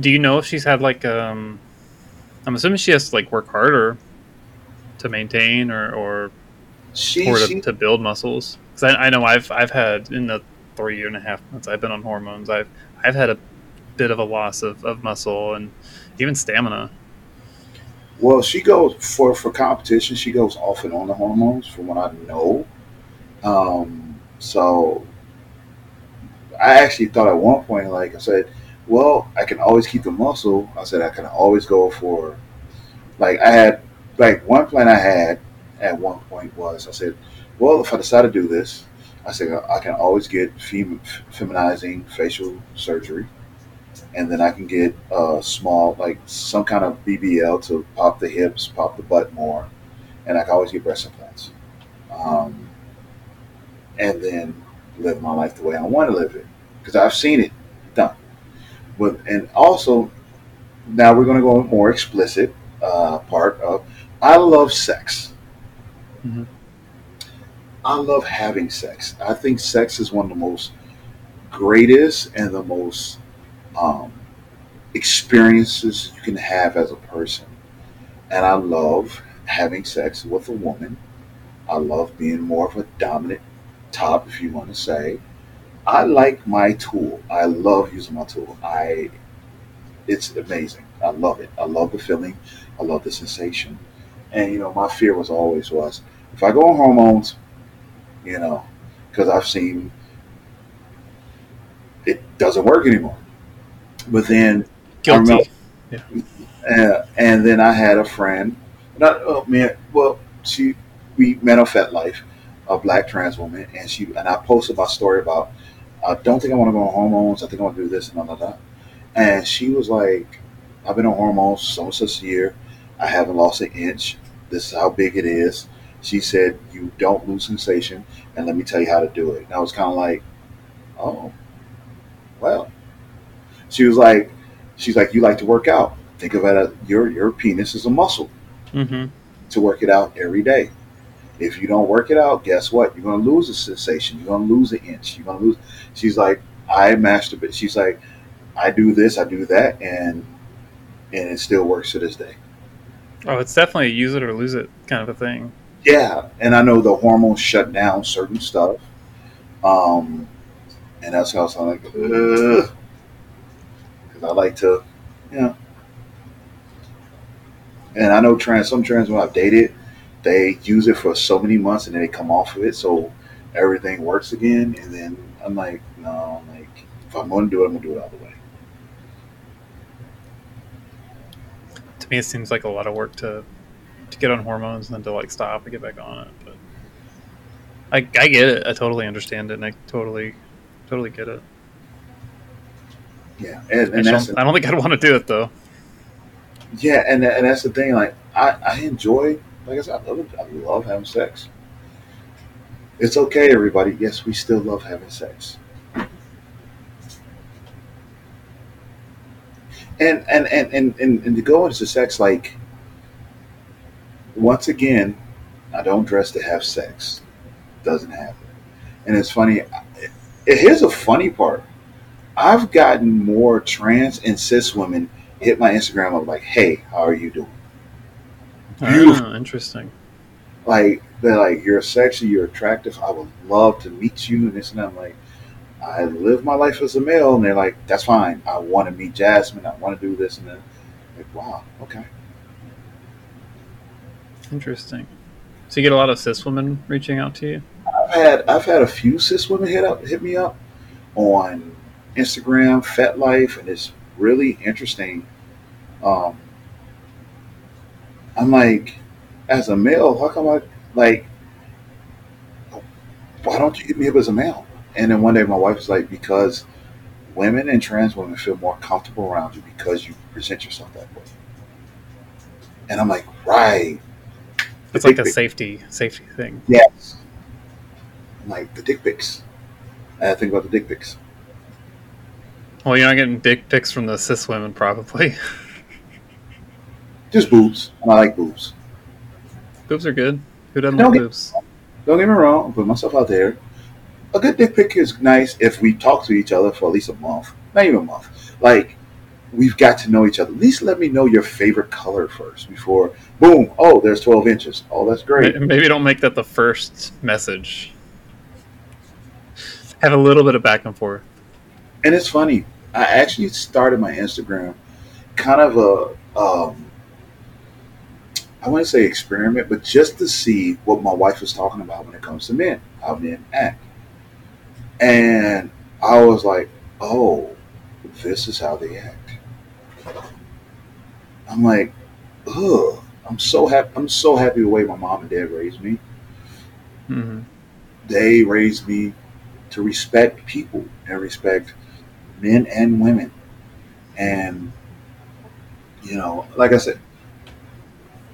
do you know if she's had like um, I'm assuming she has to like work harder to maintain or or
she,
or to,
she
to build muscles? Because I, I know I've I've had in the three and a half months I've been on hormones, I've I've had a bit of a loss of, of muscle and even stamina.
well, she goes for for competition. She goes off and on the hormones, from what I know. Um, so I actually thought at one point, like I said, well, I can always keep the muscle. I said I can always go for, like I had, like one plan I had at one point was I said, well, if I decide to do this, I said I can always get fem- feminizing facial surgery, and then I can get a small, like some kind of BBL to pop the hips, pop the butt more, and I can always get breast implants, um, and then live my life the way I want to live it because I've seen it done. But and also now we're going to go more explicit uh, part of I love sex.
Mhm.
I love having sex. I think sex is one of the most greatest and the most um, experiences you can have as a person. And I love having sex with a woman. I love being more of a dominant top, if you want to say. I like my tool. I love using my tool. I, it's amazing. I love it. I love the feeling. I love the sensation. And you know, my fear was always was if I go on hormones, you know, because I've seen it doesn't work anymore. But then
Guilty.
uh, and then I had a friend, not oh, man, well, she we met on FetLife, a black trans woman, and she and I posted my story about I don't think I want to go on hormones. I think I want to do this and all that. And she was like, I've been on hormones so much this year. I haven't lost an inch. This is how big it is. She said, You don't lose sensation, and let me tell you how to do it. And I was kind of like, Oh, well. She was like, She's like, You like to work out. Think of it as your, your penis is a muscle
hmm
to work it out every day. If you don't work it out, guess what? You're going to lose a sensation. You're going to lose an inch. You're going to lose. She's like, I masturbate. She's like, I do this, I do that, and and it still works to this day.
Oh, it's definitely a use it or lose it kind of a thing.
Yeah, and I know the hormones shut down certain stuff. Um, and that's how I'm like, because I like to, you know. And I know trans some trans when I've dated, they use it for so many months and then they come off of it, so everything works again. And then I'm like, no, I'm like if I'm going to do it, I'm going to do it all the way.
To me, it seems like a lot of work to to get on hormones and then to like stop and get back on it. But I I get it. I totally understand it, and I totally totally get it.
Yeah, and,
I
and that's
don't, I don't think I'd want to do it though.
yeah, and and that's the thing. Like I, I enjoy, like I said, I love, it. I love having sex. It's okay, everybody. Yes, we still love having sex. And and and and and, and to go into sex, like once again, I don't dress to have sex. Doesn't happen. And it's funny. Here's a funny part. I've gotten more trans and cis women hit my Instagram up like, "Hey, how are you doing?" Ah, Beautiful.
Oh, interesting.
Like they're like, "You're sexy, you're attractive. I would love to meet you." And this and. I'm like, I live my life as a male, and they're like, "That's fine. I want to meet Jazmine. I want to do this and then." Like, wow, okay.
Interesting. So you get a lot of cis women reaching out to you.
I've had I've had a few cis women hit up hit me up on Instagram, FetLife, and it's really interesting. Um, I'm like, as a male, how come I like? Why don't you hit me up as a male? And then one day, my wife was like, because women and trans women feel more comfortable around you because you present yourself that way. And I'm like, right,
It's like a
pic.
safety safety thing.
yes. I'm like the dick pics. I think about the dick pics.
Well, you're not getting dick pics from the cis women, probably.
Just boobs, and I like boobs.
boobs are good. Who doesn't like boobs?
Don't get me wrong, I'll put myself out there. A good dick pic is nice if we talk to each other for at least a month, not even a month. Like we've got to know each other. At least let me know your favorite color first before boom. Oh, there's 12 inches. Oh, that's great.
Maybe don't make that the first message. Have a little bit of back and forth.
And it's funny. I actually started my Instagram kind of a um, I want to say experiment, but just to see what my wife was talking about when it comes to men, how men act. And I was like, oh, this is how they act. I'm like, ugh. I'm so happy. I'm so happy the way my mom and dad raised me.
hmm
They raised me to respect people and respect men and women. And you know, like I said,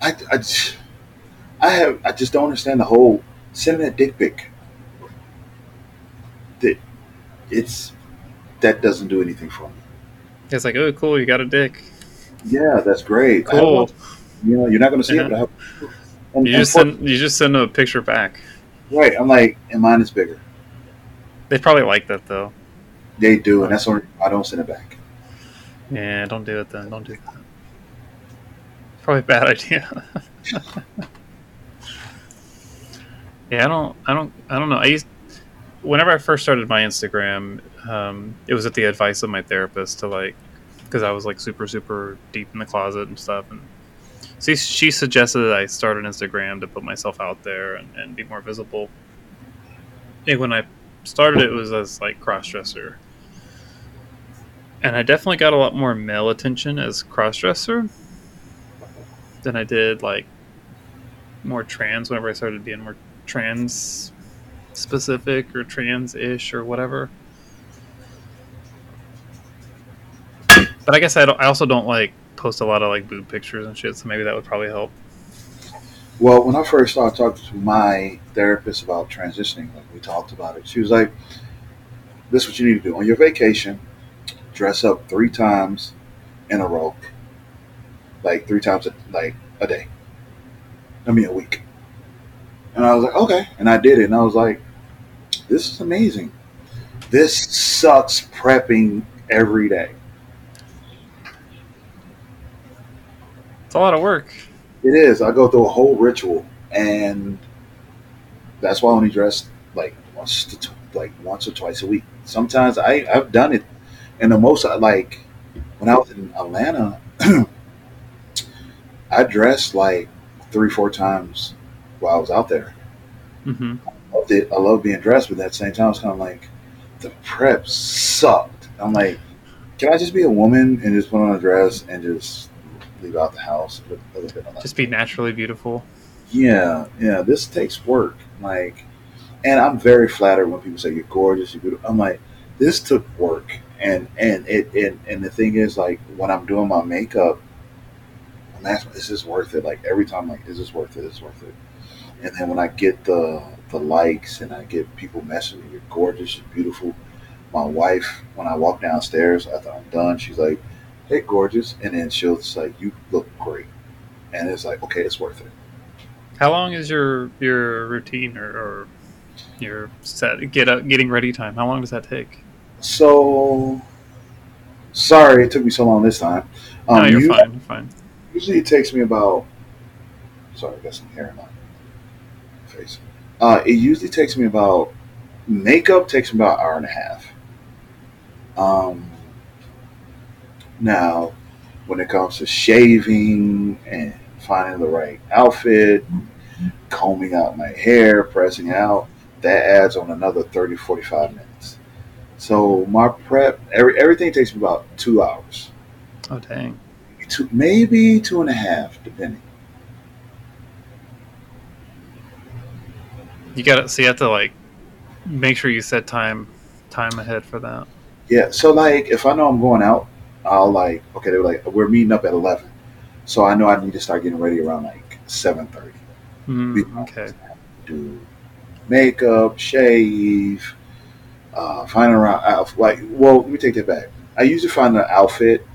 I, I, just- I have I just don't understand the whole sending a dick pic. That it's that doesn't do anything for me.
It's like, oh, cool, you got a dick.
Yeah, that's great.
Cool.
you know, you're not going to see it, but I have. And,
You just send you just send a picture back.
right. I'm like, and mine is bigger.
They probably like that though.
They do, and that's why I don't send it back.
Yeah, don't do it then. Don't do that. Probably a bad idea. yeah, I don't, I don't, I don't know. I used, whenever I first started my Instagram, um, it was at the advice of my therapist to like, because I was like super, super deep in the closet and stuff, and see, she suggested that I start an Instagram to put myself out there and, and be more visible. And when I started, it was as like cross dresser and I definitely got a lot more male attention as crossdresser than I did like more trans whenever I started being more trans specific or trans ish or whatever. But I guess I, I also don't like post a lot of like boob pictures and shit, so maybe that would probably help.
Well, when I first started talking to my therapist about transitioning, like we talked about it, she was like, "This is what you need to do on your vacation: dress up three times in a row, like three times a, like a day. I mean, a week." And I was like, "Okay," and I did it, and I was like, "This is amazing. This sucks prepping every day.
It's a lot of work.
It is. I go through a whole ritual and that's why I only dress like once to like once or twice a week. Sometimes I I've done it, and the most like when I was in Atlanta, I dressed like three four times while I was out there.
hmm
Loved it. I love being dressed, but at the same time, it's kind of like the prep sucked. I'm like, can I just be a woman and just put on a dress and just leave out the house a a little bit? of that?
Just be naturally beautiful.
Yeah, yeah. This takes work. Like, and I'm very flattered when people say you're gorgeous, you're beautiful. I'm like, this took work, and and it and, and the thing is, like, when I'm doing my makeup, I'm asking, is this worth it? Like every time, like, is this worth it? Is worth it? And then when I get the the likes and I get people messaging me, you're gorgeous, you're beautiful. My wife, when I walk downstairs after I'm done, she's like, "Hey, gorgeous," and then she'll just like, "You look great," and it's like, okay, it's worth it.
How long is your your routine or, or your set get up getting ready time? How long does that take?
So sorry it took me so long this time. Um,
no, you're
you-
fine. You're fine.
Usually it takes me about. Sorry, I got some hair in my face. Uh, it usually takes me about makeup takes me about an hour and a half. Um, now, when it comes to shaving and finding the right outfit, combing out my hair, pressing out, that adds on another 30, 45 minutes. So my prep, every, everything takes me about two hours
Oh dang.
two, maybe two and a half, depending.
You got to so you have to like make sure you set time time ahead for that.
Yeah. So like, if I know I'm going out, I'll like, okay, they're like, we're meeting up at eleven, so I know I need to start getting ready around like seven thirty.
Mm, okay.
Do makeup, shave, uh, find around outfit. Like, well, let me take that back. I usually find the outfit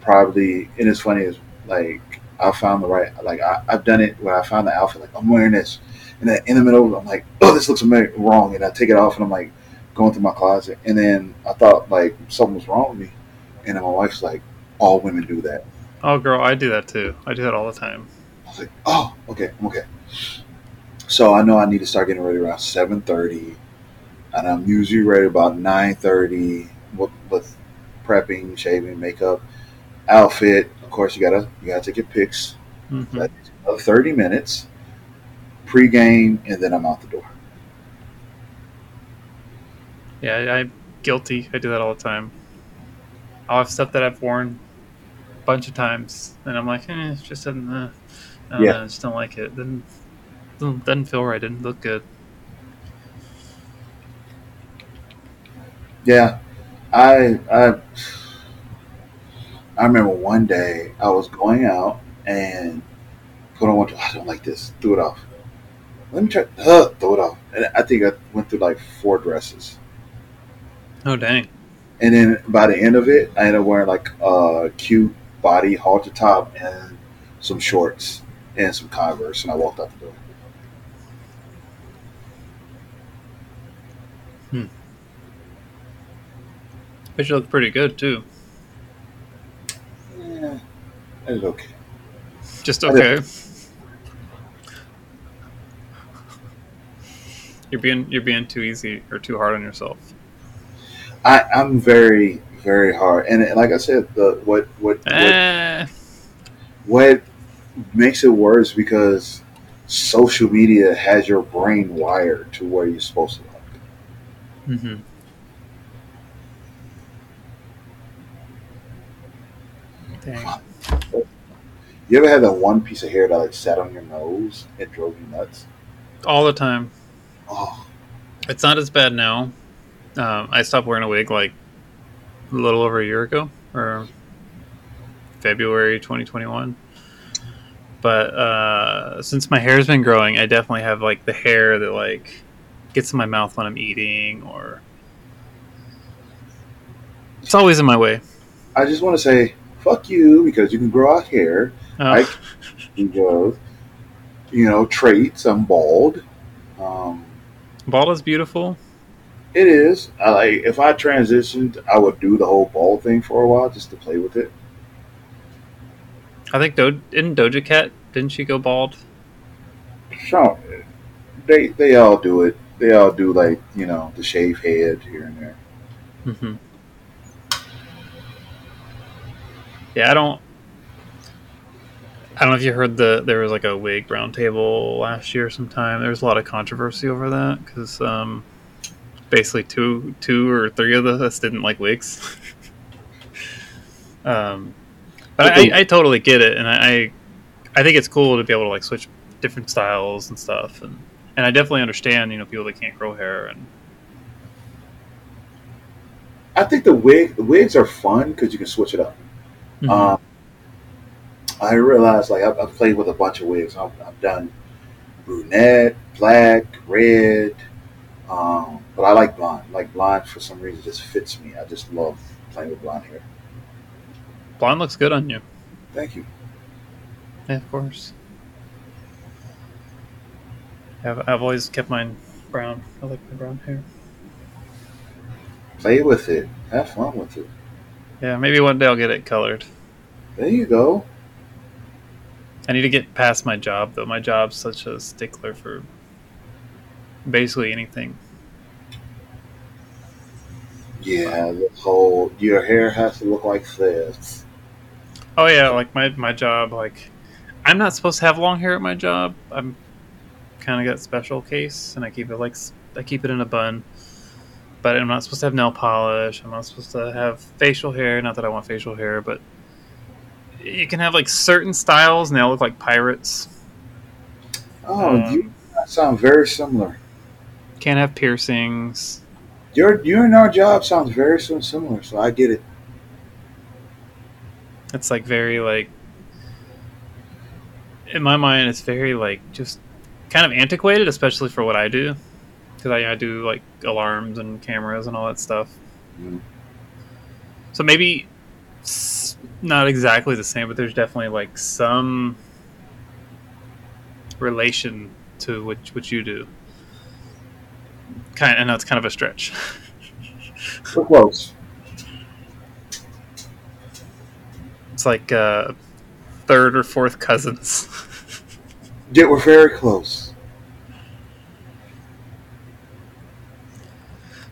probably, and it's funny is like I found the right. Like I, I've done it where I found the outfit. Like I'm wearing this, and then in the middle, I'm like, oh, this looks wrong, and I take it off, and I'm like going through my closet, and then I thought like something was wrong with me, and then my wife's like, all women do that.
Oh girl, I do that too. I do that all the time.
I was like, oh, okay, I'm okay. So I know I need to start getting ready around seven thirty, and I'm usually ready about nine thirty with, with prepping, shaving, makeup, outfit. Of course, you gotta you gotta take your pics.
hmm
That thirty minutes, pre-game, and then I'm out the door.
Yeah, I, I'm guilty. I do that all the time. I'll have stuff that I've worn a bunch of times, and I'm like, eh, it just doesn't. Uh, I
Yeah.
know, I just don't like it. Didn't doesn't doesn't feel right. Didn't look good.
Yeah, I I I remember one day I was going out and put on one. I don't like this. Threw it off. Let me try. Uh, throw it off. And I think I went through like four dresses.
Oh dang.
And then by the end of it, I ended up wearing like a cute body halter top and some shorts and some Converse, and I walked out the door.
You look pretty good too.
Yeah, was okay.
Just
Okay.
You're being you're being too easy or too hard on yourself.
I, I'm very, very hard, and like I said, the what what what,
Eh,
what makes it worse because social media has your brain wired to where you're supposed to look.
mhm. Dang.
You ever had that one piece of hair that like sat on your nose and drove you nuts?
All the time.
Oh,
It's not as bad now. Um, I stopped wearing a wig like a little over a year ago, or February 2021. But uh, since my hair's been growing, I definitely have like the hair that like gets in my mouth when I'm eating, or it's always in my way.
I just want to say fuck you because you can grow out hair.
Oh,
I- Because you know traits. I'm bald. Um,
bald is beautiful.
it is. I like if I transitioned, I would do the whole bald thing for a while just to play with it.
I think Do- didn't Doja Cat didn't she go bald?
So they they all do it. They all do like you know the shave head here and there.
hmm Yeah, I don't. I don't know if you heard the there was like a wig roundtable last year sometime. There was a lot of controversy over that because um, basically two two or three of us didn't like wigs. um, but I, I totally get it, and I I think it's cool to be able to like switch different styles and stuff, and and I definitely understand you know people that can't grow hair and
I think the wig wigs are fun because you can switch it up.
Mhm.
Um, I realized like I've, I've played with a bunch of wigs. I've, I've done brunette, black, red, um, but I like blonde. Like blonde for some reason just fits me. I just love playing with blonde hair.
blonde looks good on you.
Thank you.
Yeah, of course. I've, I've always kept mine brown. I like my brown hair.
Play with it. Have fun with it.
Yeah, maybe one day I'll get it colored.
There you go.
I need to get past my job though. My job's such a stickler for basically anything.
Yeah, the whole your hair has to look like this.
Oh yeah, like my my job. Like I'm not supposed to have long hair at my job. I'm kind of got special case, and I keep it like I keep it in a bun. But I'm not supposed to have nail polish. I'm not supposed to have facial hair. Not that I want facial hair, but you can have like certain styles, and they all look like pirates.
Oh,
Um,
you sound very similar.
Can't have piercings.
Your you and our job sounds very similar, so I get it.
It's like very like in my mind, it's very like just kind of antiquated, especially for what I do, because I, I do like alarms and cameras and all that stuff.
Mhm.
So maybe not exactly the same, but there's definitely like some relation to what what you do. Kind, I know it's kind of a stretch.
We're close.
It's like uh, third or fourth cousins.
Yeah, we're very close.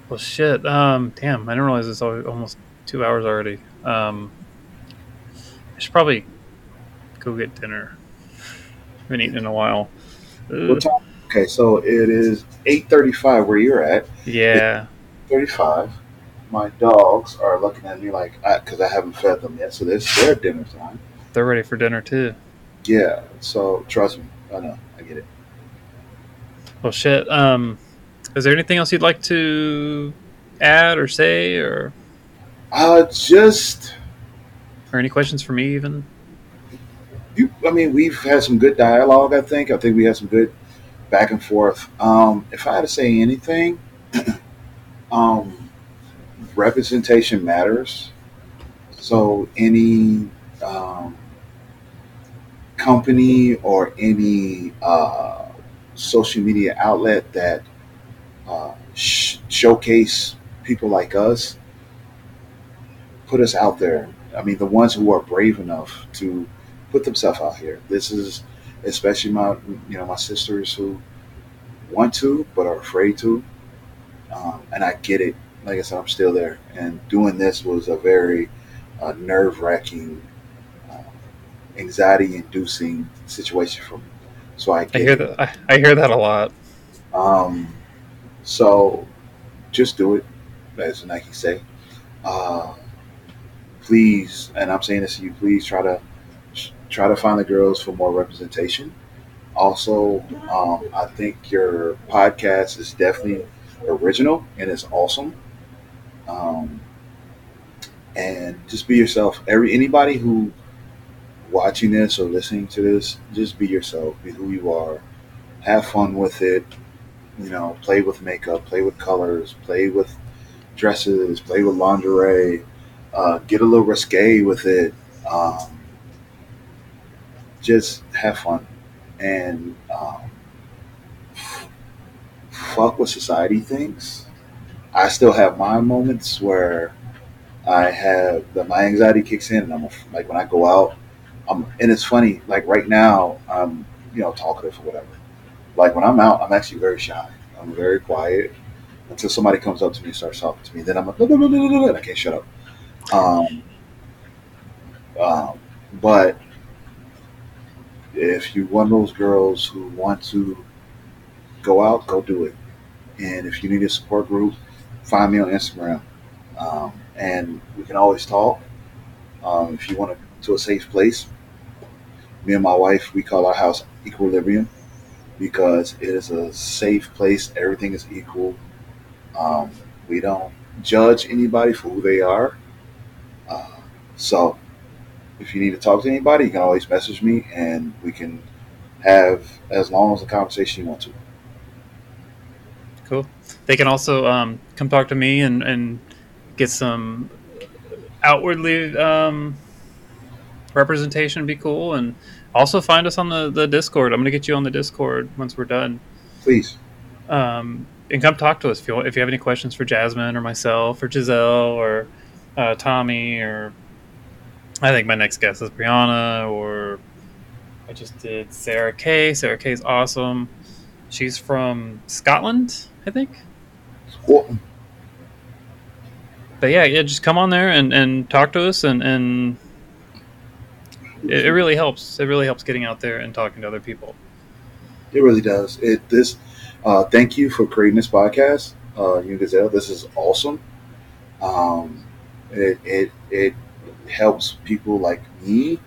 Well, shit. Um, damn, I didn't realize it's almost two hours already. Um, I should probably go get dinner. Haven't eaten in a while.
What time? Okay, so it is eight thirty-five where you're at.
Yeah.
Thirty-five. My dogs are looking at me like because I, haven't fed them yet, so it's their dinner time.
They're ready for dinner too.
Yeah, so trust me, I know, I get it.
Well, shit. Um, is there anything else you'd like to add or say, or
Uh, just
or any questions for me even?
you. I mean, we've had some good dialogue. I think. I think we had some good back and forth. Um, if I had to say anything, um, representation matters. So any um, company or any uh, social media outlet that uh, sh- showcase people like us, put us out there. I mean, the ones who are brave enough to put themselves out here. This is especially my, you know, my sisters who want to but are afraid to, um, and I get it. Like I said, I'm still there, and doing this was a very uh, nerve wracking, uh, anxiety inducing situation for me. So I
I hear
it.
that. I, I hear that a lot.
Um, so just do it, as Nike say. Uh, please, and I'm saying this to you, please try to try to find the girls for more representation. Also, um, I think your podcast is definitely original and it's awesome. Um, and just be yourself. Every anybody who watching this or listening to this, just be yourself. Be who you are. Have fun with it you know, play with makeup, play with colors, play with dresses, play with lingerie, uh, get a little risque with it. Um, just have fun and um, fuck what society thinks. I still have my moments where I have the, my anxiety kicks in, and I'm like when I go out, I'm, and it's funny. Like right now, I'm you know talkative or whatever. Like when I'm out, I'm actually very shy. I'm very quiet until somebody comes up to me and starts talking to me. Then I'm like, I can't shut up. Um, um, but if you're one of those girls who want to go out, go do it. And if you need a support group, find me on Instagram. Um, and we can always talk. Um, if you want to to a safe place, me and my wife, we call our house Equilibrium because it is a safe place. Everything is equal. Um, we don't judge anybody for who they are. Uh, so if you need to talk to anybody, you can always message me and we can have as long as a conversation you want to.
Cool. They can also um, come talk to me and, and get some outwardly um, representation. Be cool. And also find us on the, the Discord. I'm going to get you on the Discord once we're done.
Please.
Um, and come talk to us if you, if you have any questions for Jazmine or myself or Giselle or uh, Tommy or I think my next guest is Brianna or I just did Sarah Kay. Sarah Kay is awesome. She's from Scotland, I think.
Well,
But yeah, yeah, just come on there and, and talk to us and, and it, it really helps. It really helps getting out there and talking to other people.
It really does. It this. Uh, thank you for creating this podcast, uh, Giselle. This is awesome. Um, it, it it helps people like me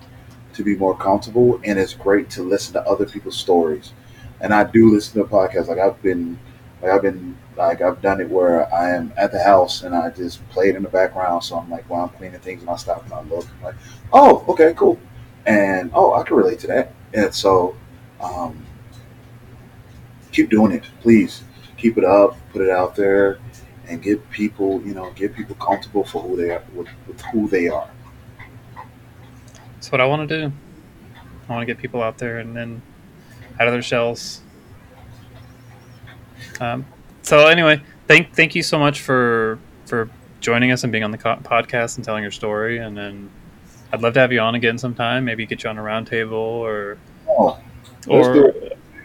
to be more comfortable, and it's great to listen to other people's stories. And I do listen to podcasts. Like I've been, like I've been, like I've done it where I am at the house and I just play it in the background. So I'm like, while I'm cleaning things, and I stop and I look, I'm like, oh, okay, cool, and oh, I can relate to that. And so, um, keep doing it, please. Keep it up, put it out there, and get people, you know, get people comfortable for who they are with, with who they are.
That's what I want to do. I want to get people out there and then out of their shells. Um, so anyway, thank thank you so much for for joining us and being on the co- podcast and telling your story. And then I'd love to have you on again sometime. Maybe get you on a roundtable or
Oh,
or.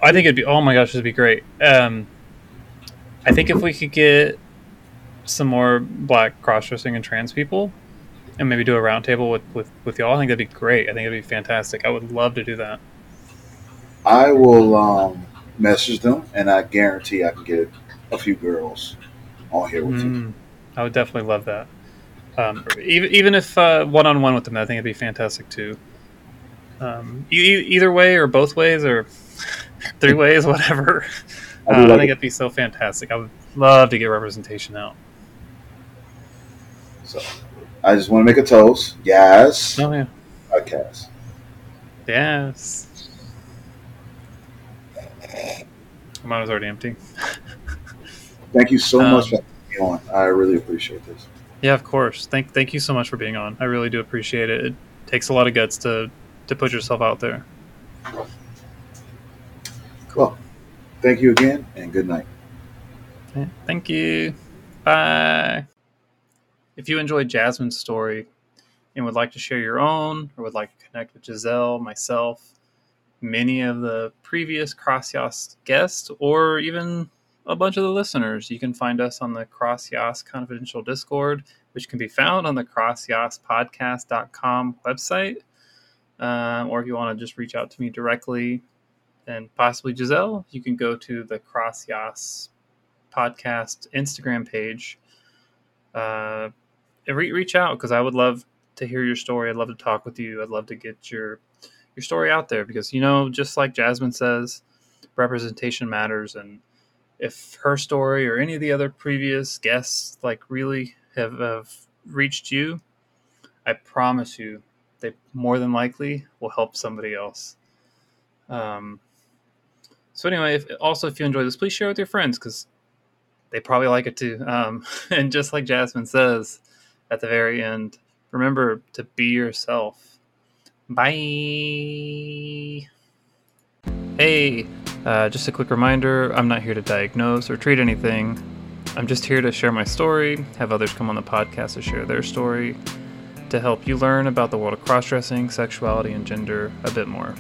I think it'd be oh my gosh, it'd be great. Um, I think if we could get some more black cross dressing and trans people and maybe do a roundtable with, with, with y'all, I think that'd be great. I think it'd be fantastic. I would love to do that.
I will um, message them, and I guarantee I can get a few girls on here with you.
Mm, I would definitely love that. Um, even even if one on one with them, I think it'd be fantastic too. Um, e- either way, or both ways, or three ways, whatever.
I
Uh, I think
it.
it'd be so fantastic. I would love to get representation out.
So I just want to make a toast. Yes,
Oh yeah,
podcast.
yes. Mine was already empty.
Thank you so
Um,
much for me on. I really appreciate this.
Yeah, of course. Thank thank you so much for being on. I really do appreciate it. It takes a lot of guts to to put yourself out there.
Well, thank you again, and good night.
Thank you. Bye. If you enjoyed Jazmine's story and would like to share your own or would like to connect with Giselle, myself, many of the previous CrossYas guests, or even a bunch of the listeners, you can find us on the Cross CrossYas Confidential Discord, which can be found on the CrossYasPodcast.com website. Um, or if you want to just reach out to me directly and possibly Giselle, you can go to the Cross CrossYas podcast Instagram page. Uh, re- reach out because I would love to hear your story. I'd love to talk with you. I'd love to get your your story out there because you know, just like Jazmine says, representation matters. And if her story or any of the other previous guests like really have, have reached you, I promise you, they more than likely will help somebody else. Um, so anyway, if, also if you enjoy this, please share with your friends because they probably like it too. Um, and just like Jazmine says at the very end, remember to be yourself. Bye. Hey, uh, just a quick reminder I'm not here to diagnose or treat anything. I'm just here to share my story, have others come on the podcast to share their story, to help you learn about the world of cross dressing, sexuality, and gender a bit more.